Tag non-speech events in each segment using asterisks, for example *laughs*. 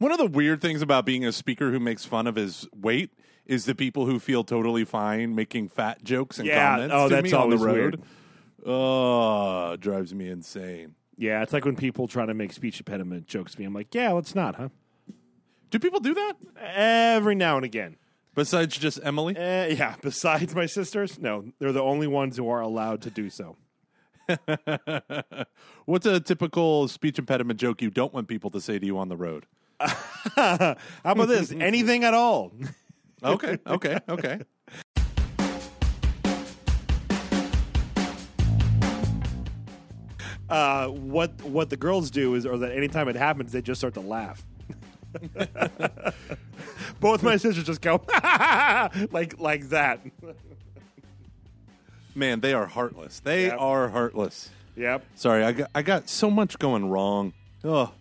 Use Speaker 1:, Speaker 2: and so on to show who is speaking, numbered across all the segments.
Speaker 1: One of the weird things about being a speaker who makes fun of his weight is the people who feel totally fine making fat jokes and
Speaker 2: Yeah,
Speaker 1: comments
Speaker 2: oh,
Speaker 1: to
Speaker 2: that's
Speaker 1: me on the road. Oh, drives me insane.
Speaker 2: Yeah, it's like when people try to make speech impediment jokes to me. I'm like, yeah, let's not, huh?
Speaker 1: Do people do that
Speaker 2: Every now and again.
Speaker 1: besides just Emily?
Speaker 2: Uh, yeah, *laughs* besides my sisters, no, they're the only ones who are allowed to do so. *laughs*
Speaker 1: What's a typical speech impediment joke you don't want people to say to you on the road? *laughs*
Speaker 2: How about this? *laughs* Anything at all? *laughs*
Speaker 1: Okay, okay, okay.
Speaker 2: Uh, what what the girls do is, or that anytime it happens, they just start to laugh. Both my sisters just go like like that.
Speaker 1: Man, they are heartless. They
Speaker 2: Yep.
Speaker 1: are heartless.
Speaker 2: Yep.
Speaker 1: Sorry, I got I got so much going wrong. Oh,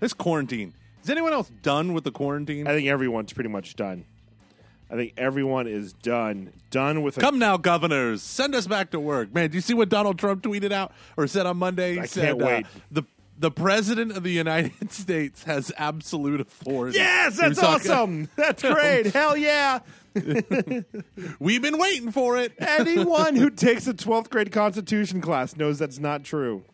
Speaker 1: This quarantine. Is anyone else done with the quarantine?
Speaker 2: I think everyone's pretty much done. I think everyone is done. Done with. A,
Speaker 1: Come now, governors, send us back to work. Man, do you see what Donald Trump tweeted out or said on Monday? He
Speaker 2: I
Speaker 1: said,
Speaker 2: can't wait.
Speaker 1: Uh, the the president of the United *laughs* States has absolute authority.
Speaker 2: yes,
Speaker 1: He was
Speaker 2: that's
Speaker 1: talking-
Speaker 2: awesome. *laughs* That's great. Hell yeah. *laughs*
Speaker 1: We've been waiting for it.
Speaker 2: Anyone who takes a 12th grade Constitution class knows that's not true.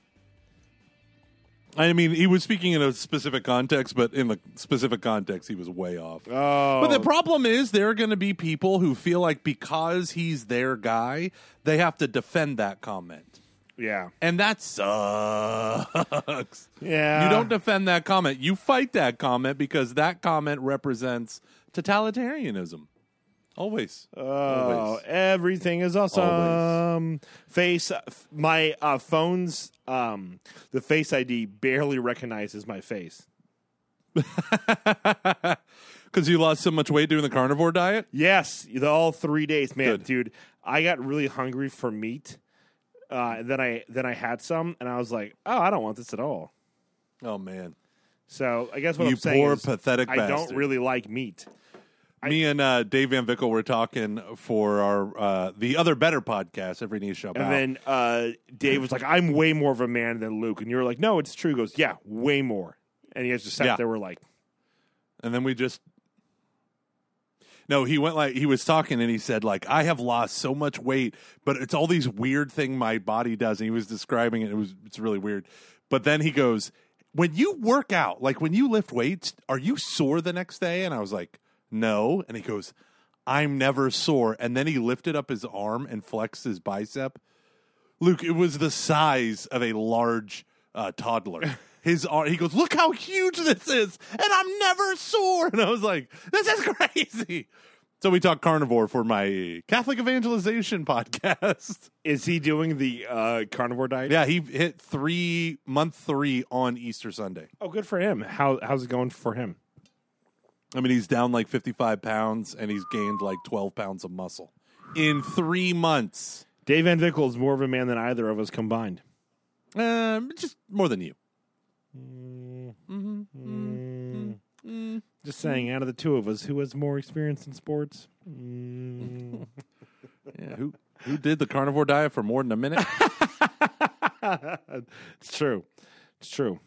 Speaker 1: I mean, he was speaking in a specific context, but in the specific context, he was way off.
Speaker 2: Oh,
Speaker 1: But the problem is, there are going to be people who feel like because he's their guy, they have to defend that comment.
Speaker 2: yeah,
Speaker 1: And that sucks.
Speaker 2: yeah.
Speaker 1: You don't defend that comment. You fight that comment because that comment represents totalitarianism. Always.
Speaker 2: Oh,
Speaker 1: Always.
Speaker 2: everything is awesome. Face, my uh, phone's um, the Face ID barely recognizes my face. *laughs*
Speaker 1: Because you lost so much weight doing the carnivore diet?
Speaker 2: Yes, the all three days, man,
Speaker 1: Good.
Speaker 2: dude. I got really hungry for meat. Uh, then I then I had some, and I was like, oh, I don't want this at all.
Speaker 1: Oh, man.
Speaker 2: So I guess what
Speaker 1: You
Speaker 2: I'm saying
Speaker 1: poor,
Speaker 2: is
Speaker 1: pathetic
Speaker 2: I
Speaker 1: bastard.
Speaker 2: don't really like meat.
Speaker 1: Me and uh, Dave Van Vickle were talking for our uh, the other better podcast, Every Knee Shall Bow.
Speaker 2: And then uh, Dave was like, I'm way more of a man than Luke. And you were like, no, it's true. He goes, yeah, way more. And you guys just sat
Speaker 1: Yeah.
Speaker 2: there, were like,
Speaker 1: and then we just no he went like he was talking and he said like i have lost so much weight but it's all these weird thing my body does and he was describing it it was it's really weird but then he goes when you work out like when you lift weights are you sore the next day and i was like no and he goes i'm never sore and then he lifted up his arm and flexed his bicep Luke, it was the size of a large uh, toddler. *laughs* His arm, he goes, look how huge this is, and I'm never sore. *laughs* And I was like, this is *laughs* crazy. So we talked carnivore for my Catholic evangelization podcast.
Speaker 2: is he doing the uh, carnivore diet?
Speaker 1: Yeah, he hit three month three on Easter Sunday.
Speaker 2: Oh, good for him. How How's it going for him?
Speaker 1: I mean, he's down like 55 pounds and he's gained like 12 pounds of muscle in three months.
Speaker 2: Dave Van Vickle is more of a man than either of us combined.
Speaker 1: Um, just more than you. Mm-hmm. Mm.
Speaker 2: Just saying, out of the two of us, who has more experience in sports? Mm. *laughs*
Speaker 1: Yeah, who who did the carnivore diet for more than a minute? *laughs*
Speaker 2: it's true. It's true.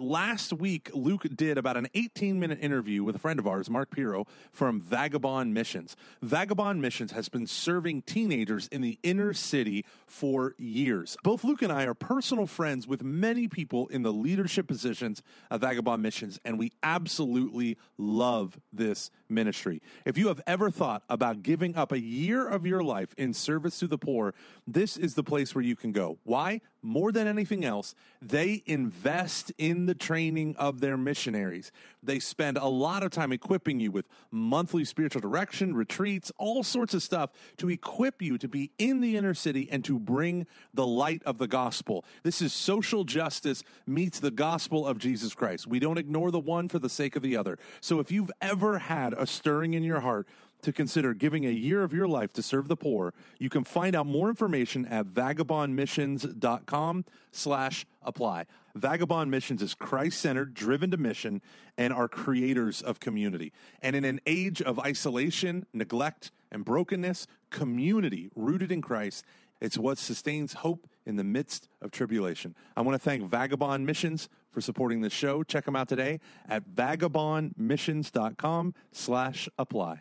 Speaker 1: Last week, Luke did about an 18 minute interview with a friend of ours, Mark Piro, from Vagabond Missions. Vagabond Missions has been serving teenagers in the inner city for years. Both Luke and I are personal friends with many people in the leadership positions of Vagabond Missions, and we absolutely love this ministry. If you have ever thought about giving up a year of your life in service to the poor, this is the place where you can go. Why? More than anything else, they invest in the training of their missionaries. They spend a lot of time equipping you with monthly spiritual direction, retreats, all sorts of stuff to equip you to be in the inner city and to bring the light of the gospel. This is social justice meets the gospel of Jesus Christ. We don't ignore the one for the sake of the other. So if you've ever had a stirring in your heart, to consider giving a year of your life to serve the poor, you can find out more information at vagabondmissions.com slash apply. Vagabond Missions is Christ-centered, driven to mission, and are creators of community. And in an age of isolation, neglect, and brokenness, community rooted in Christ it's what sustains hope in the midst of tribulation. I want to thank Vagabond Missions for supporting the show. Check them out today at vagabondmissions.com slash apply.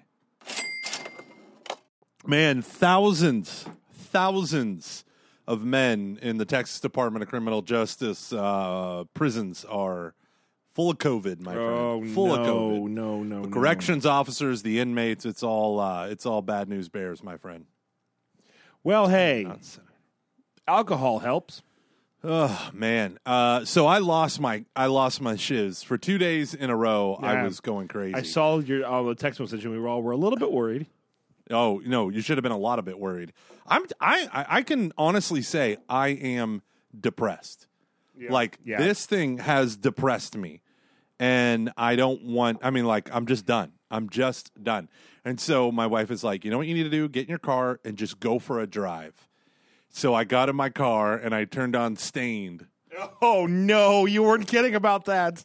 Speaker 1: Man, thousands, thousands of men in the Texas Department of Criminal Justice uh, prisons are full of COVID, my
Speaker 2: Oh
Speaker 1: friend. Full
Speaker 2: no,
Speaker 1: of COVID.
Speaker 2: no, no, no.
Speaker 1: Corrections officers, the inmates, it's all uh, it's all bad news bears, my friend.
Speaker 2: Well, hey, alcohol helps.
Speaker 1: Oh man. Uh, so I lost my I lost my shiz for two days in a row. I was going crazy.
Speaker 2: I saw your uh, the text message, and we were all were a little bit worried.
Speaker 1: Oh no, you should have been a lot of bit worried. I'm I I- can honestly say I am depressed. Like
Speaker 2: Yeah.
Speaker 1: this thing has depressed me, and I don't want. I mean, like I'm just done. I'm just done. And so my wife is like, you know what you need to do? Get in your car and just go for a drive. So I got in my car and I turned on Staind.
Speaker 2: Oh no, you weren't kidding about that.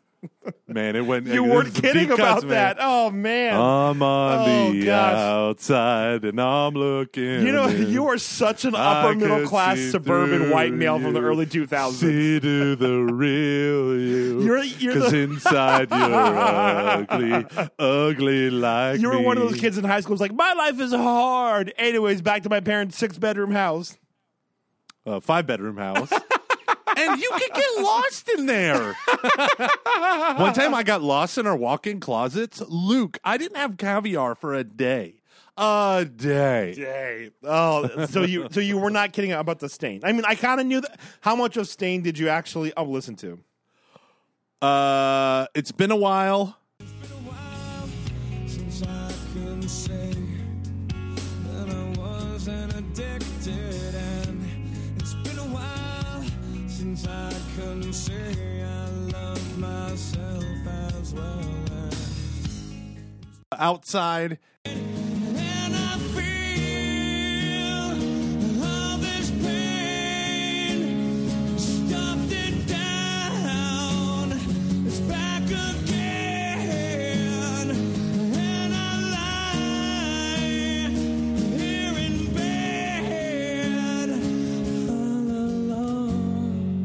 Speaker 1: Man, it went.
Speaker 2: You
Speaker 1: it
Speaker 2: weren't kidding about
Speaker 1: man.
Speaker 2: that. Oh man.
Speaker 1: I'm on
Speaker 2: Oh,
Speaker 1: the
Speaker 2: gosh.
Speaker 1: outside and I'm looking.
Speaker 2: you know,
Speaker 1: in.
Speaker 2: you are such an
Speaker 1: I
Speaker 2: upper middle class suburban white male from the early 2000s.
Speaker 1: See to the real you.
Speaker 2: You're- you're
Speaker 1: Cause
Speaker 2: the-
Speaker 1: inside you're ugly, ugly like
Speaker 2: You were one of those kids in high school who's like, my life is hard. Anyways, back to my parents' six bedroom house.
Speaker 1: Uh, five bedroom house. *laughs* and you could get lost in there. *laughs* One time I got lost in our walk in closets. Luke, I didn't have caviar for a day. A day.
Speaker 2: Dang. Oh, so you so you were not kidding about the Staind. I mean, I kind of knew that. How much of Staind did you actually oh, listen to?
Speaker 1: Uh, it's been a while. Outside.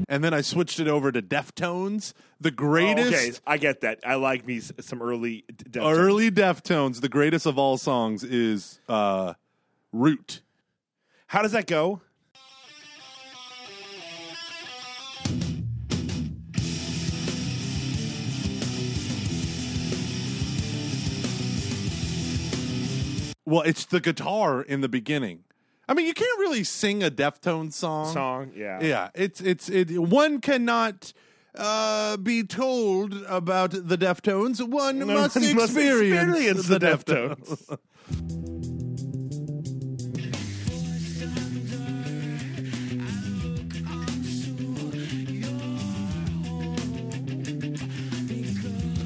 Speaker 3: And
Speaker 1: then I switched it over to Deftones, the
Speaker 2: Oh,
Speaker 1: greatest.
Speaker 2: okay, I get that. I like me some early Deftones.
Speaker 1: Early Deftones, the greatest of all songs is uh, Root.
Speaker 2: How does that go?
Speaker 1: Well, it's the guitar in the beginning. I mean, you can't really sing a Deftones song.
Speaker 2: Song, yeah.
Speaker 1: Yeah, it's it's it. One cannot uh, be told about the Deftones. One
Speaker 2: No,
Speaker 1: must
Speaker 2: one must
Speaker 1: experience,
Speaker 2: experience
Speaker 1: the,
Speaker 2: the
Speaker 1: Deftones. *laughs*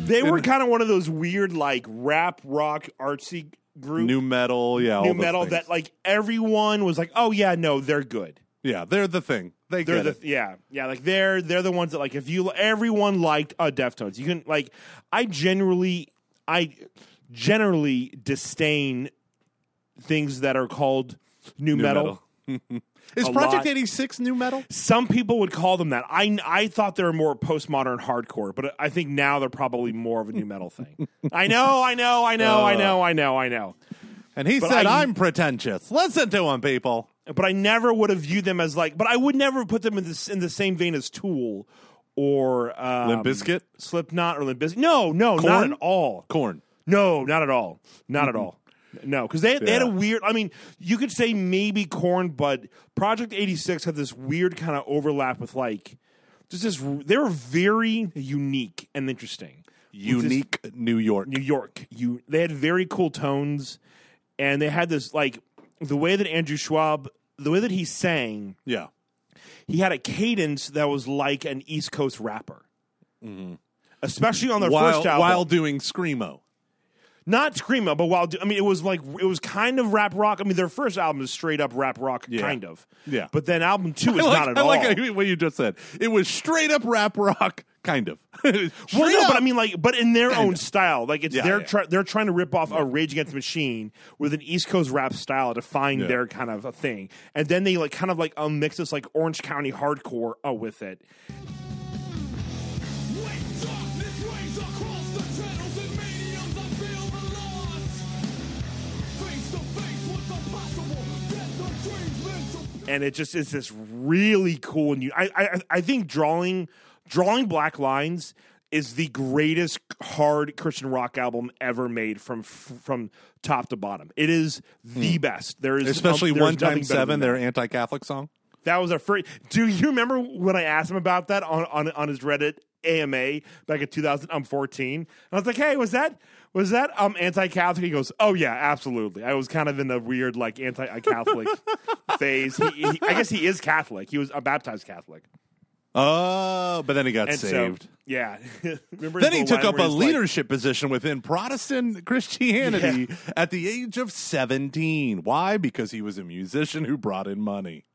Speaker 2: They were kind of one of those weird, like rap rock artsy group,
Speaker 1: New metal, yeah,
Speaker 2: new metal that like everyone was like, oh yeah, no, they're good.
Speaker 1: yeah, they're the thing. They
Speaker 2: They're
Speaker 1: get
Speaker 2: the
Speaker 1: it.
Speaker 2: yeah yeah like they're they're the ones that like if you everyone liked uh, Deftones. You can like I generally I generally disdain things that are called new,
Speaker 1: New
Speaker 2: metal. *laughs*
Speaker 1: Is Project
Speaker 2: lot.
Speaker 1: eighty six new metal?
Speaker 2: Some people would call them that. I I thought they were more postmodern hardcore, but I think now they're probably more of a new metal thing. *laughs* I know, I know, I know, I know, I know, I know.
Speaker 1: And he
Speaker 2: But
Speaker 1: said,
Speaker 2: I-
Speaker 1: am pretentious. Listen to him, people."
Speaker 2: But I never would have viewed them as like. But I would never put them in this in the same vein as Tool or um,
Speaker 1: Limp Bizkit?
Speaker 2: Slipknot, or Limp Bizkit. No, no, not at all.
Speaker 1: Korn.
Speaker 2: No, not at all. Not at all. No, because they, they had a weird. I mean, you could say maybe Korn, but Project eighty six had this weird kind of overlap with like just this. They were very unique and interesting. With this-
Speaker 1: Unique New York.
Speaker 2: New York. You they had very cool tones, and they had this like the way that Andrew Schwab, the way that he sang,
Speaker 1: yeah.
Speaker 2: he had a cadence that was like an East Coast rapper. Especially on their
Speaker 1: Mm-hmm. While,
Speaker 2: first album,
Speaker 1: while doing Screamo.
Speaker 2: Not screamo, but while I mean, it was like it was kind of rap rock. I mean, their first album is straight up rap rock,
Speaker 1: Yeah.
Speaker 2: kind of.
Speaker 1: Yeah.
Speaker 2: but then album two *laughs* is
Speaker 1: like,
Speaker 2: not at
Speaker 1: I
Speaker 2: all.
Speaker 1: like *laughs* what you just said. It was straight up rap rock, kind of. *laughs*
Speaker 2: Well, no,
Speaker 1: up.
Speaker 2: but I mean, like, but in their own
Speaker 1: Kinda.
Speaker 2: style, like it's
Speaker 1: Yeah,
Speaker 2: they're
Speaker 1: yeah.
Speaker 2: try- they're trying to rip off a Rage Against the Machine with an East Coast rap style to find their kind of a thing, and then they like kind of like um, mix this like Orange County hardcore uh, with it.
Speaker 3: And
Speaker 2: it just is this really cool and you I, I I think drawing drawing black lines is the greatest hard Christian rock album ever made from from top to bottom. It is the hmm. best. There is.
Speaker 1: Especially one time seven, their anti-Catholic song.
Speaker 2: That was our first. Do you remember when I asked him about that on on, on his Reddit AMA back in 2014? And I was like, "Hey, was that was that um anti-Catholic?" He goes, "Oh yeah, absolutely." I was kind of in a weird like anti-Catholic *laughs* phase. He, he, I guess he is Catholic. He was a baptized Catholic,
Speaker 1: Oh, but then he got
Speaker 2: and
Speaker 1: saved.
Speaker 2: so yeah. *laughs* remember
Speaker 1: then he took
Speaker 2: line
Speaker 1: up
Speaker 2: where
Speaker 1: a
Speaker 2: he's like,
Speaker 1: leadership position within Protestant Christianity *laughs* at the age of 17. Why? Because he was a musician who brought in money.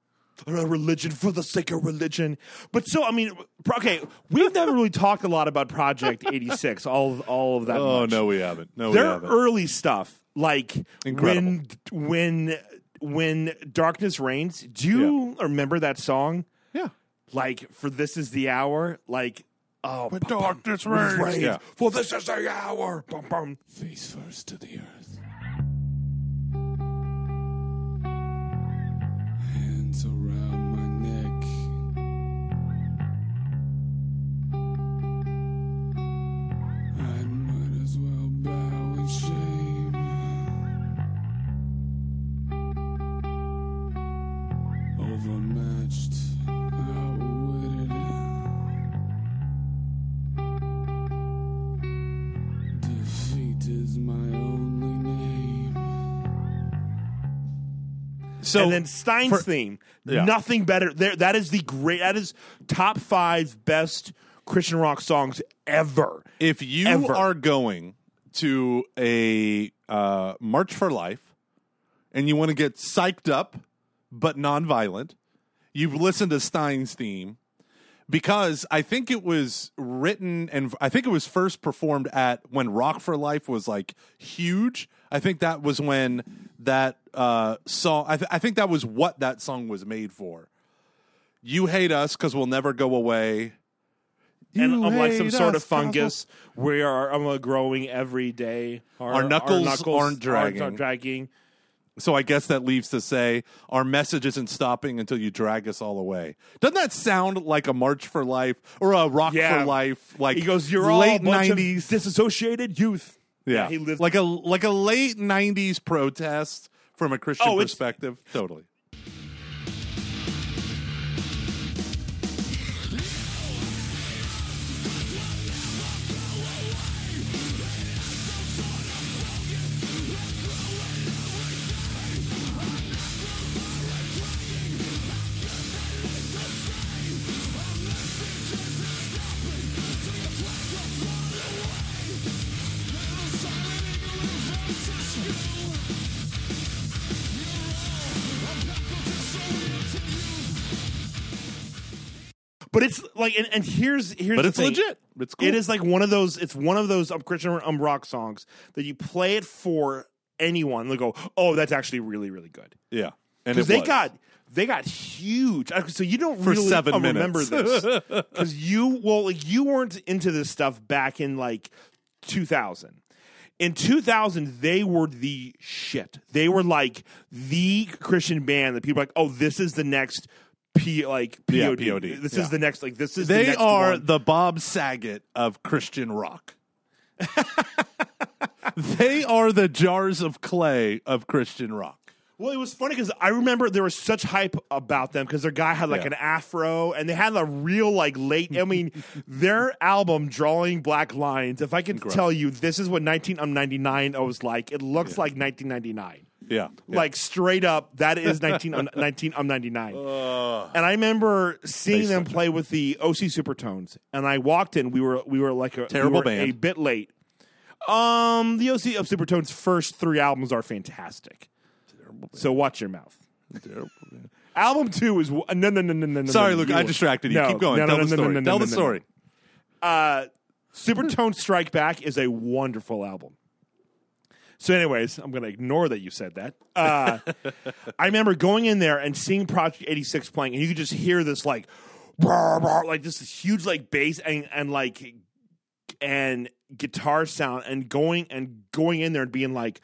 Speaker 2: A religion for the sake of religion. But so, I mean, okay, we've never really talked a lot about Project 86, all of, all of that.
Speaker 1: Oh,
Speaker 2: much.
Speaker 1: no, we haven't. No, we
Speaker 2: Their
Speaker 1: haven't.
Speaker 2: early stuff, like
Speaker 1: Incredible.
Speaker 2: when when when darkness reigns. Do you remember that song?
Speaker 1: yeah.
Speaker 2: Like for this is the hour. Like oh,
Speaker 1: When
Speaker 2: bum, bum,
Speaker 1: darkness
Speaker 2: when it
Speaker 1: reigns. Yeah.
Speaker 2: For this is the hour. Bum, bum.
Speaker 3: face first to the earth. Hands around
Speaker 1: So
Speaker 2: and then Stein's
Speaker 1: for-
Speaker 2: theme,
Speaker 1: Yeah.
Speaker 2: nothing better. There, that is the great. That is top five best Christian rock songs ever.
Speaker 1: if you
Speaker 2: Ever.
Speaker 1: are going to a uh, March for Life and you want to get psyched up but nonviolent, you've listened to Stein's theme because I think it was written and I think it was first performed at when Rock for Life was like huge. I think that was when that uh, song. I, th- I think that was what that song was made for. You hate us because we'll never go away.
Speaker 2: and
Speaker 1: You
Speaker 2: I'm like some
Speaker 1: hate
Speaker 2: sort
Speaker 1: of
Speaker 2: of
Speaker 1: 'cause we'll-
Speaker 2: fungus. We are I'm growing every day.
Speaker 1: Our knuckles aren't dragging.
Speaker 2: Dragging.
Speaker 1: So I guess that leaves to say our message isn't stopping until you drag us all away. Doesn't that sound like a March for Life or a Rock
Speaker 2: Yeah.
Speaker 1: for Life? Like
Speaker 2: He goes, "You're all a
Speaker 1: late
Speaker 2: bunch of
Speaker 1: nineties.
Speaker 2: disassociated youth."
Speaker 1: Yeah,
Speaker 2: he lived
Speaker 1: like a like a late nineties protest from a Christian
Speaker 2: Oh,
Speaker 1: perspective. Totally.
Speaker 2: But it's like, and, and here's here's
Speaker 1: But
Speaker 2: the
Speaker 1: it's
Speaker 2: thing.
Speaker 1: legit. It's cool.
Speaker 2: It is like one of those. It's one of those um, Christian um, rock songs that you play it for anyone. They go, "Oh, that's actually really really good."
Speaker 1: Yeah, and
Speaker 2: Because
Speaker 1: it
Speaker 2: they
Speaker 1: was.
Speaker 2: got they got huge. So you don't
Speaker 1: For
Speaker 2: really
Speaker 1: seven
Speaker 2: uh, remember
Speaker 1: minutes.
Speaker 2: this *laughs* because you well like you weren't into this stuff back in like 2000. In 2000, they were the shit. They were like the Christian band that people were like, oh, this is the next P like POD.
Speaker 1: Yeah, POD,
Speaker 2: This
Speaker 1: yeah.
Speaker 2: is the next like this is the
Speaker 1: They
Speaker 2: next
Speaker 1: are
Speaker 2: one.
Speaker 1: the Bob Saget of Christian rock. *laughs* they are the jars of clay of Christian rock.
Speaker 2: Well, it was funny because I remember there was such hype about them because their guy had like
Speaker 1: Yeah.
Speaker 2: an afro and they had a real like late. I mean, *laughs* their album "Drawing Black Lines." If I could tell you, this is what 1999 um, was like. It looks like 1999.
Speaker 1: Yeah,
Speaker 2: Like straight up, that is *laughs* 19 um, 19 um, 99. And I remember seeing them play with the OC Supertones, and I walked in. We were we were like a we
Speaker 1: Terrible
Speaker 2: were
Speaker 1: band.
Speaker 2: a bit late. Um, the OC of Supertones' first three albums are fantastic. So watch your mouth. Album two is no no no no no.
Speaker 1: Sorry,
Speaker 2: no,
Speaker 1: Luke, I distracted you.
Speaker 2: no,
Speaker 1: Keep going.
Speaker 2: no,
Speaker 1: Tell
Speaker 2: no,
Speaker 1: the story. Tell the story.
Speaker 2: Uh, Supertone Strike Back is a wonderful album. So, anyways, I'm going to ignore that you said that. Uh, I remember going in there and seeing Project 86 playing, and you could just hear this like, brr, brr, like this huge like bass and and like and guitar sound and going and going in there and being like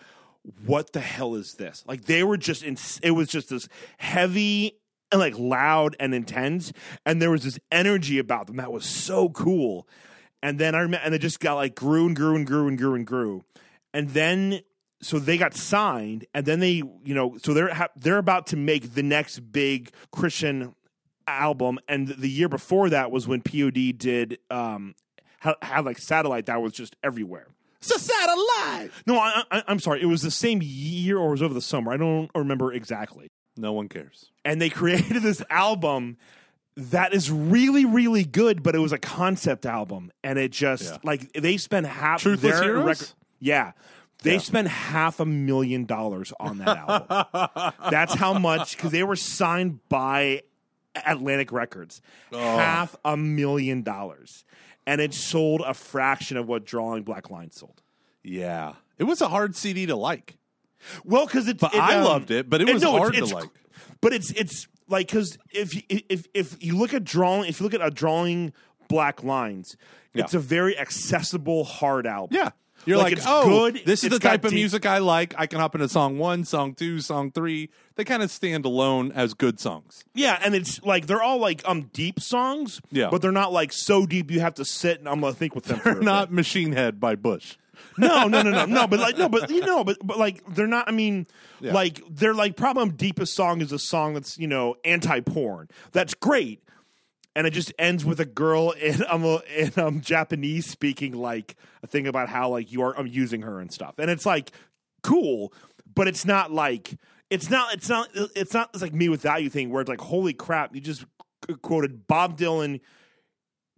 Speaker 2: what the hell is this? Like they were just in it was just this heavy and like loud and intense and there was this energy about them that was so cool. And then i remember and it just got like grew and grew and grew and grew and grew and then so they got signed and then they you know so they're ha- they're about to make the next big christian album and the year before that was when pod did um had, had like satellite that was just everywhere
Speaker 1: It's a satellite.
Speaker 2: no I, I, i'm sorry it was the same year or it was over the summer i don't remember exactly
Speaker 1: No one cares.
Speaker 2: and they *laughs* created this album that is really really good but it was a concept album and it just
Speaker 1: Yeah.
Speaker 2: like they spent half
Speaker 1: Truthless
Speaker 2: their
Speaker 1: Heroes?
Speaker 2: record yeah they
Speaker 1: Yeah.
Speaker 2: spent half a million dollars on that album *laughs* that's how much because they were signed by atlantic records
Speaker 1: Oh.
Speaker 2: half a million dollars and it sold a fraction of what drawing black line sold
Speaker 1: Yeah, it was a hard CD to like.
Speaker 2: Well, because it's.
Speaker 1: But
Speaker 2: it,
Speaker 1: I
Speaker 2: um,
Speaker 1: loved it, but it was
Speaker 2: no, it's-
Speaker 1: hard to like.
Speaker 2: But it's it's like because if you- if if you look at drawing, if you look at a drawing black lines, it's a very accessible hard album.
Speaker 1: Yeah. You're like,
Speaker 2: it's
Speaker 1: oh,
Speaker 2: good.
Speaker 1: this is the type of
Speaker 2: deep-
Speaker 1: music I like. I can hop into song one, song two, song three. They kind of stand alone as good songs.
Speaker 2: Yeah, and it's like they're all like um deep songs.
Speaker 1: Yeah.
Speaker 2: but they're not like so deep you have to sit and I'm gonna think with them.
Speaker 1: They're not
Speaker 2: bit.
Speaker 1: Machine Head by Bush.
Speaker 2: No, no, no, no, no. But like no, but you know, but but like they're not. I mean,
Speaker 1: Yeah.
Speaker 2: like they're like probably um, deepest song is a song that's you know anti porn. That's great. And it just ends with a girl in um in um Japanese speaking like a thing about how like you are um using her and stuff, and it's like cool, but it's not like it's not it's not it's not it's like me without you thing where it's like holy crap you just c- quoted Bob Dylan.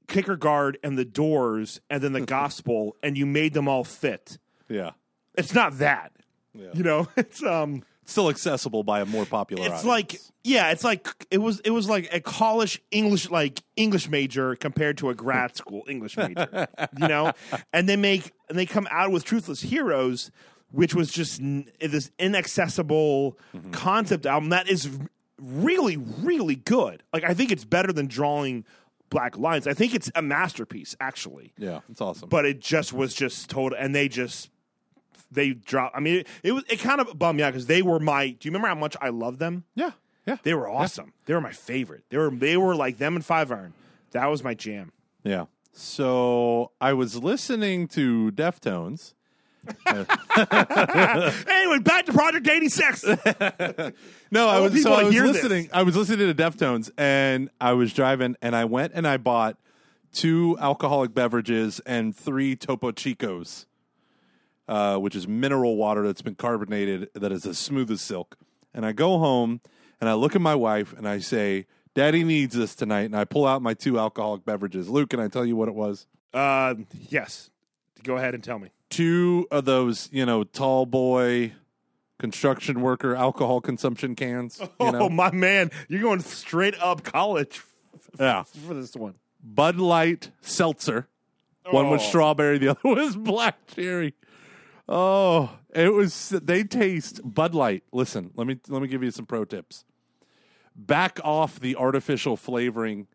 Speaker 2: Kierkegaard, and the Doors, and then the *laughs* Gospel, and you made them all fit.
Speaker 1: Yeah.
Speaker 2: It's not that,
Speaker 1: Yeah.
Speaker 2: you know. *laughs* It's um,
Speaker 1: Still accessible by a more popular
Speaker 2: it's
Speaker 1: audience.
Speaker 2: like yeah it's like it was it was like a college english like english major compared to a grad *laughs* school english major you know and they make and they come out with truthless heroes which was just n- this inaccessible
Speaker 1: Mm-hmm.
Speaker 2: concept album that is really really good like i think it's better than drawing black lines i think it's a masterpiece actually
Speaker 1: Yeah, it's awesome.
Speaker 2: but it just was just total and they just they dropped i mean it, it was it kind of bummed me out because they were my do you remember how much i loved them
Speaker 1: yeah. Yeah.
Speaker 2: they were awesome. They were my favorite. They were they were like them and Five Iron. That was my jam.
Speaker 1: Yeah. So I was listening to Deftones. *laughs*
Speaker 2: anyway, back to Project 86. *laughs*
Speaker 1: No, I
Speaker 2: want
Speaker 1: was so I was
Speaker 2: hear this.
Speaker 1: listening. I was listening to Deftones, and I was driving, and I went and I bought two alcoholic beverages and three Topo Chicos, uh, which is mineral water that's been carbonated, that is as smooth as silk. And I go home and I look at my wife and I say, "Daddy needs this tonight." And I pull out my two alcoholic beverages. Luke, can I tell you what it was?
Speaker 2: uh, yes. Go ahead and tell me.
Speaker 1: Two of those, you know, tall boy construction worker alcohol consumption cans. You *laughs* know?
Speaker 2: Oh my man, you're going straight up college
Speaker 1: yeah.
Speaker 2: for this one.
Speaker 1: Bud Light seltzer. One was
Speaker 2: Oh.
Speaker 1: strawberry, the other *laughs* was black cherry. Oh, it was they taste Bud Light. Listen, let me let me give you some pro tips. Back off the artificial flavoring.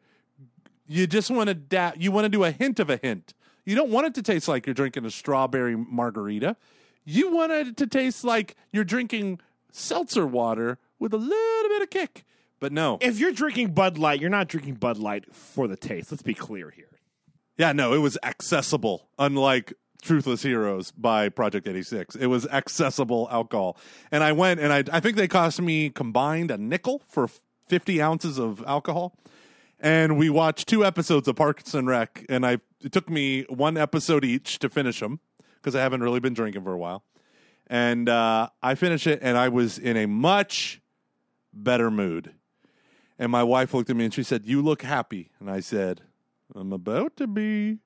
Speaker 1: You just want to da- you want to do a hint of a hint. You don't want it to taste like you're drinking a strawberry margarita. You want it to taste like you're drinking seltzer water with a little bit of kick. But no.
Speaker 2: If you're drinking Bud Light, you're not drinking Bud Light for the taste. Let's be clear here.
Speaker 1: Yeah, no, it was accessible, unlike Truthless Heroes by Project 86. It was accessible alcohol. And I went and I, I think they cost me combined a nickel for 50 ounces of alcohol. And we watched two episodes of Parks and Rec, and I it took me one episode each to finish them because I haven't really been drinking for a while. And uh, I finished it, and I was in a much better mood. And my wife looked at me and she said, You look happy. And I said, I'm about to be.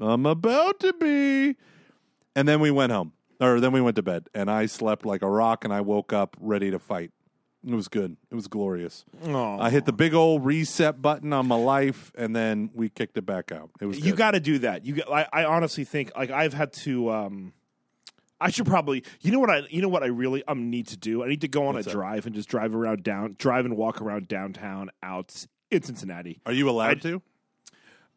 Speaker 1: I'm about to be. And then we went home, or then we went to bed, and I slept like a rock, and I woke up ready to fight. It was good. It was glorious.
Speaker 2: Oh,
Speaker 1: I hit the big old reset button on my life, and then we kicked it back out. It was
Speaker 2: you got to do that. You, got, I, I honestly think like I've had to. Um, I should probably. You know what I. You know what I really um need to do. I need to go on
Speaker 1: What's
Speaker 2: a
Speaker 1: that?
Speaker 2: drive and just drive around down, drive and walk around downtown out in Cincinnati.
Speaker 1: Are you allowed
Speaker 2: I-
Speaker 1: to?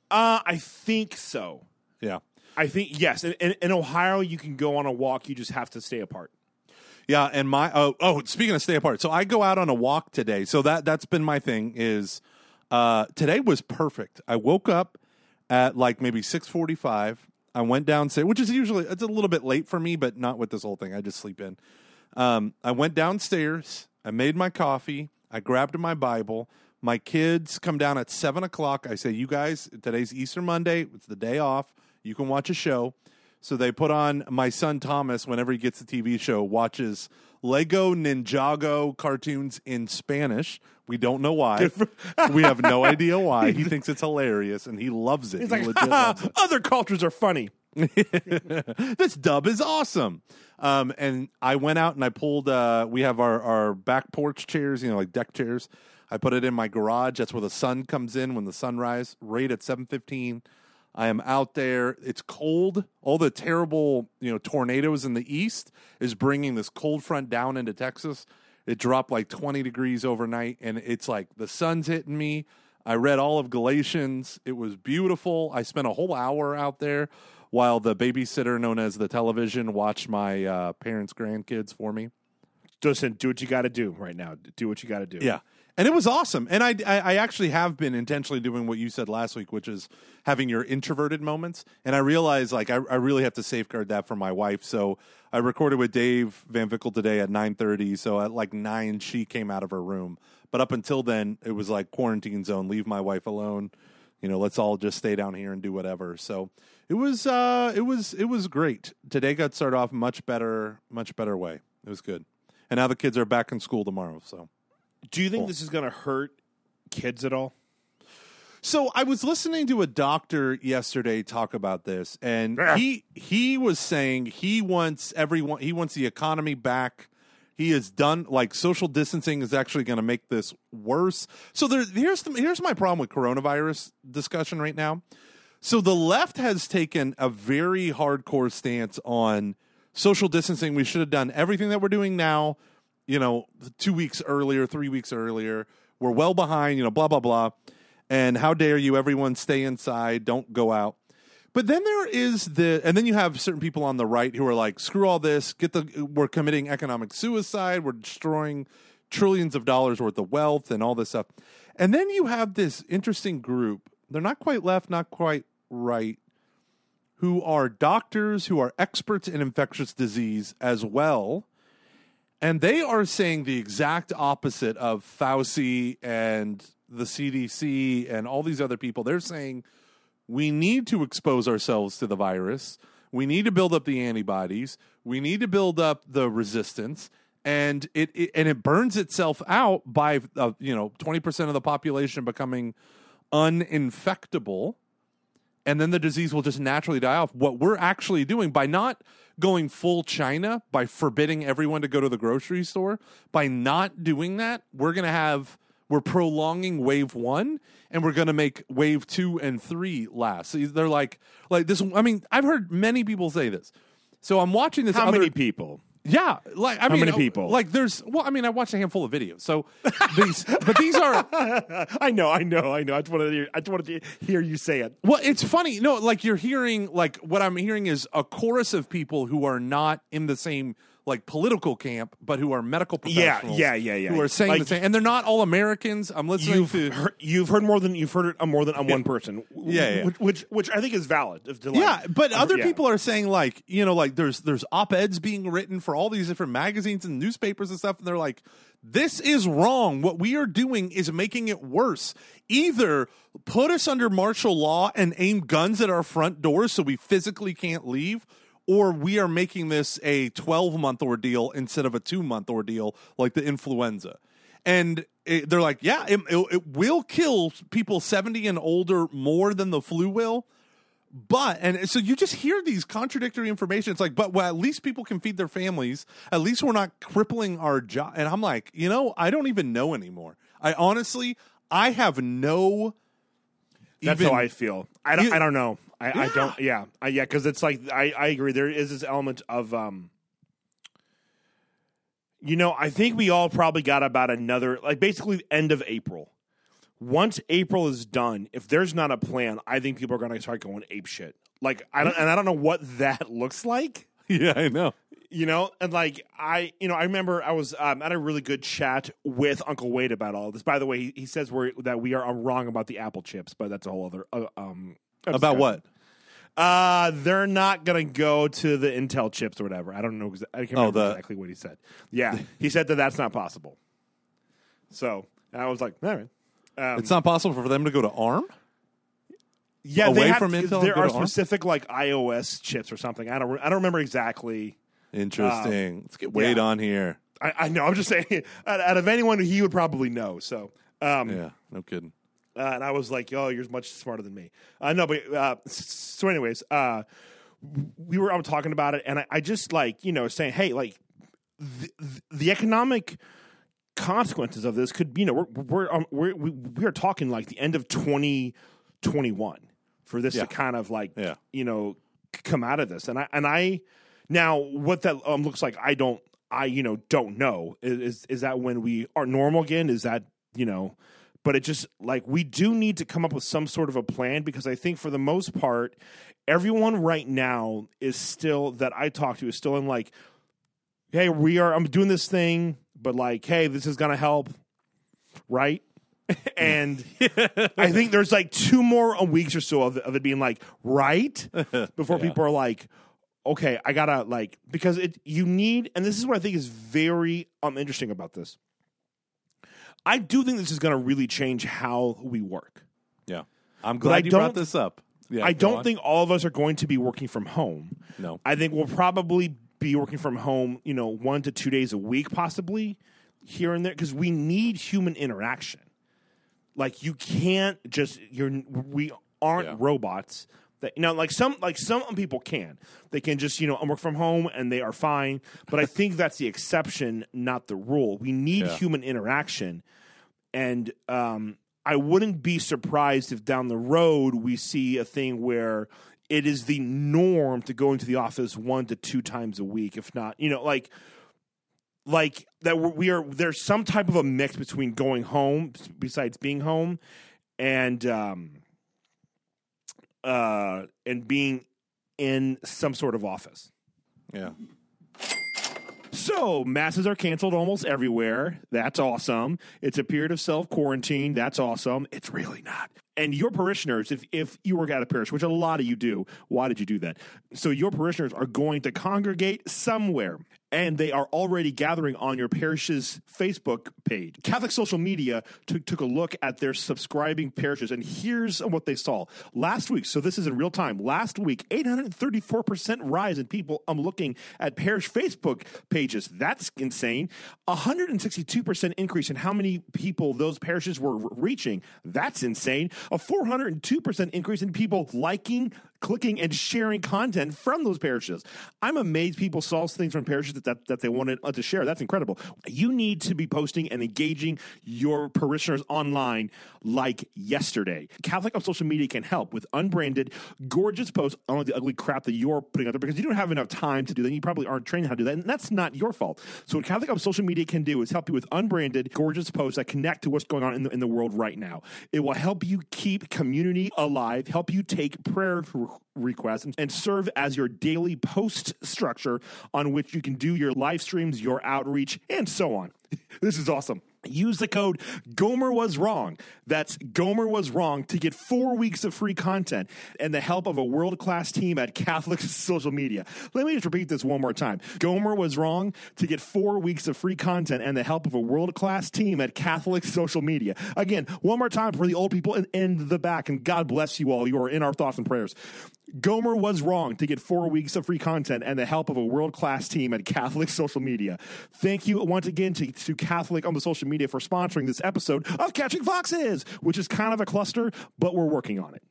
Speaker 2: Uh, I think so.
Speaker 1: Yeah.
Speaker 2: I think yes. In, in, in Ohio, you can go on a walk. You just have to stay apart.
Speaker 1: Yeah, and my oh oh speaking of stay apart, so I go out on a walk today. So that that's been my thing is uh today was perfect. I woke up at like maybe 6:45. I went downstairs, which is usually it's a little bit late for me, but not with this whole thing. I just sleep in. Um I went downstairs, I made my coffee, I grabbed my Bible. My kids come down at seven o'clock. I say, You guys, today's Easter Monday, it's the day off. You can watch a show. So they put on my son Thomas whenever he gets the TV show watches Lego Ninjago cartoons in Spanish. We don't know why. we have no idea why. He *laughs* thinks it's hilarious and he loves it.
Speaker 2: It's
Speaker 1: He
Speaker 2: like
Speaker 1: it.
Speaker 2: other cultures are funny. *laughs*
Speaker 1: this dub is awesome. Um, and I went out and I pulled. Uh, we have our our back porch chairs, you know, like deck chairs. I put it in my garage. That's where the sun comes in when the sunrise. Right at seven fifteen. I am out there. It's cold. All the terrible, you know, tornadoes in the east is bringing this cold front down into Texas. It dropped like 20 degrees overnight and it's like the sun's hitting me. I read all of Galatians. It was beautiful. I spent a whole hour out there while the babysitter known as the television watched my uh, parents' grandkids for me.
Speaker 2: Listen, do what you got to do right now. Do what you got to do.
Speaker 1: Yeah. And it was awesome. And I, I, I actually have been intentionally doing what you said last week, which is having your introverted moments. And I realize like I, I really have to safeguard that for my wife. So I recorded with Dave Van Vickle today at nine thirty. So at like nine, she came out of her room. But up until then, it was like quarantine zone. Leave my wife alone. You know, let's all just stay down here and do whatever. So it was uh it was it was great. Today got started off much better, much better way. It was good. And now the kids are back in school tomorrow. So
Speaker 2: Do you think oh. this is going to hurt kids at all?
Speaker 1: So I was listening to a doctor yesterday talk about this, and he he was saying he wants everyone he wants the economy back. He is done like social distancing is actually going to make this worse. So there, here's the, here's my problem with coronavirus discussion right now. So the left has taken a very hardcore stance on social distancing. We should have done everything that we're doing now, you know, two weeks earlier, three weeks earlier. We're well behind, you know, blah blah blah. And how dare you? Everyone stay inside. Don't go out. But then there is the, and then you have certain people on the right who are like, screw all this. Get the, we're committing economic suicide. We're destroying trillions of dollars worth of wealth and all this stuff. And then you have this interesting group. They're not quite left, not quite right, who are doctors who are experts in infectious disease as well. And they are saying the exact opposite of Fauci and the CDC and all these other people. They're saying we need to expose ourselves to the virus. We need to build up the antibodies. We need to build up the resistance, and it, it and it burns itself out by uh, you know twenty percent of the population becoming uninfectable, and then the disease will just naturally die off. What we're actually doing by not going full China, by forbidding everyone to go to the grocery store, by not doing that, we're going to have we're prolonging wave one and we're going to make wave two and three last. So they're like, like this. I mean, I've heard many people say this. So I'm watching this.
Speaker 2: How
Speaker 1: other,
Speaker 2: many people?
Speaker 1: Yeah, like I mean,
Speaker 2: many
Speaker 1: uh,
Speaker 2: people?
Speaker 1: Like there's. Well, I mean, I watched a handful of videos. So these, but these are. *laughs*
Speaker 2: I know, I know, I know. I just wanted to hear, I just wanted to hear you say it.
Speaker 1: Well, it's funny. No, like you're hearing. Like what I'm hearing is a chorus of people who are not in the same like political camp, but who are medical
Speaker 2: Yeah,
Speaker 1: professionals.
Speaker 2: yeah, yeah, yeah. yeah.
Speaker 1: Who are saying
Speaker 2: Like-
Speaker 1: the same, and they're not all Americans. I'm listening
Speaker 2: You've
Speaker 1: to.
Speaker 2: heard, you've heard more than you've heard it on more than on one person.
Speaker 1: Yeah, yeah.
Speaker 2: Which, which which I think is valid. Like-
Speaker 1: Yeah, but
Speaker 2: uh,
Speaker 1: other
Speaker 2: yeah.
Speaker 1: people are saying like you know like there's there's op eds being written for all these different magazines and newspapers and stuff, and they're like, this is wrong. What we are doing is making it worse. Either put us under martial law and aim guns at our front doors so we physically can't leave. Or we are making this a 12 month ordeal instead of a two month ordeal like the influenza. And it, they're like, yeah, it, it, it will kill people 70 and older more than the flu will. But and so you just hear these contradictory information. It's like, but well, at least people can feed their families. At least we're not crippling our job. And I'm like, you know, I don't even know anymore. I honestly, I have no.
Speaker 2: That's
Speaker 1: even-
Speaker 2: how I feel. I don't.
Speaker 1: You-
Speaker 2: I don't know. I, I don't. Yeah. I, yeah. Because it's like I. I agree. There is this element of um. You know, I think we all probably got about another like basically end of April. Once April is done, if there's not a plan, I think people are going to start going ape shit. Like I don't, and I don't know what that *laughs* looks like.
Speaker 1: Yeah, I know.
Speaker 2: You know, and like I, you know, I remember I was um, at a really good chat with Uncle Wade about all this. By the way, he, he says we're that we are wrong about the Apple chips, but that's a whole other uh, um
Speaker 1: About
Speaker 2: discussion.
Speaker 1: what?
Speaker 2: Uh, they're not gonna go to the Intel chips or whatever. I don't know. exa- I can't remember
Speaker 1: the-
Speaker 2: exactly what he said. Yeah, he said that that's not possible. So I was like, all right. Um,
Speaker 1: It's not possible for them to go to ARM.
Speaker 2: yeah,
Speaker 1: away
Speaker 2: they have,
Speaker 1: from Intel
Speaker 2: There are
Speaker 1: to ARM?
Speaker 2: specific like iOS chips or something. I don't. I don't remember exactly.
Speaker 1: Interesting. Let's get Wade
Speaker 2: yeah.
Speaker 1: on here.
Speaker 2: I, I know. I'm just saying. *laughs* Out, out of anyone, he would probably know. So. Um,
Speaker 1: Yeah, no kidding.
Speaker 2: Uh, and I was like, "Oh, you're much smarter than me." Uh, no, but uh, so, anyways, uh, we were I was talking about it, and I, I just like you know saying, "Hey, like the, the economic consequences of this could, you know, we're we're um, we're we, we are talking like the end of 2021 for this
Speaker 1: Yeah.
Speaker 2: to kind of like
Speaker 1: Yeah.
Speaker 2: you know come out of this, and I and I now what that um, looks like, I don't, I you know don't know. Is, is that when we are normal again? Is that you know? But it just like we do need to come up with some sort of a plan because I think for the most part, everyone right now is still that I talk to is still in like, hey, we are I'm doing this thing, but like, hey, this is gonna help, right? *laughs* and I think there's like two more weeks or so of, of it being like right *laughs* before people are like, okay, I gotta like because it you need, and this is what I think is very um interesting about this. I do think this is going to really change how we work.
Speaker 1: Yeah, I'm
Speaker 2: I
Speaker 1: glad you brought this up. Yeah,
Speaker 2: I don't
Speaker 1: on.
Speaker 2: think all of us are going to be working from home.
Speaker 1: No.
Speaker 2: I think we'll probably be working from home, you know, one to two days a week, possibly here and there, because we need human interaction. Like you can't just you're we aren't
Speaker 1: Yeah.
Speaker 2: robots. That you know, like some like some people can. They can just you know work from home and they are fine. But I think that's the exception, not the rule. We need
Speaker 1: Yeah.
Speaker 2: human interaction, and um, I wouldn't be surprised if down the road we see a thing where it is the norm to go into the office one to two times a week, if not, you know, like like that we're, we are there's some type of a mix between going home besides being home and um uh and being in some sort of office.
Speaker 1: Yeah.
Speaker 2: So, masses are canceled almost everywhere. That's awesome. It's a period of self quarantine. That's awesome. It's really not. And your parishioners, if, if you work at a parish, which a lot of you do, why did you do that? So, your parishioners are going to congregate somewhere, and they are already gathering on your parish's Facebook page. Catholic social media took, took a look at their subscribing parishes, and here's what they saw. Last week, so this is in real time, last week, 834% rise in people I'm looking at parish Facebook pages. That's insane. 162% increase in how many people those parishes were re- reaching. That's insane. A 402% increase in people liking, clicking, and sharing content from those parishes. I'm amazed people saw things from parishes that, that, that they wanted uh, to share. That's incredible. You need to be posting and engaging your parishioners online like yesterday. Catholic on social media can help with unbranded, gorgeous posts on the ugly crap that you're putting out there because you don't have enough time to do that. You probably aren't trained how to do that, and that's not your fault. So, what Catholic on social media can do is help you with unbranded, gorgeous posts that connect to what's going on in the, in the world right now. It will help you keep community alive, help you take prayer re- requests, and, serve as your daily post structure on which you can do your live streams, your outreach, and so on. *laughs* this is awesome. Use the code Gomer was wrong. That's Gomer was wrong to get four weeks of free content and the help of a world class team at Catholic *laughs* social media. Let me just repeat this one more time. Gomer was wrong to get four weeks of free content and the help of a world class team at Catholic social media. Again, one more time for the old people in, in the back, and God bless you all. You are in our thoughts and prayers. Gomer was wrong to get four weeks of free content and the help of a world class team at Catholic *laughs* social media. Thank you once again to, to Catholic on the social media for sponsoring this episode of Catching Foxes, which is kind of a cluster, but we're working on it.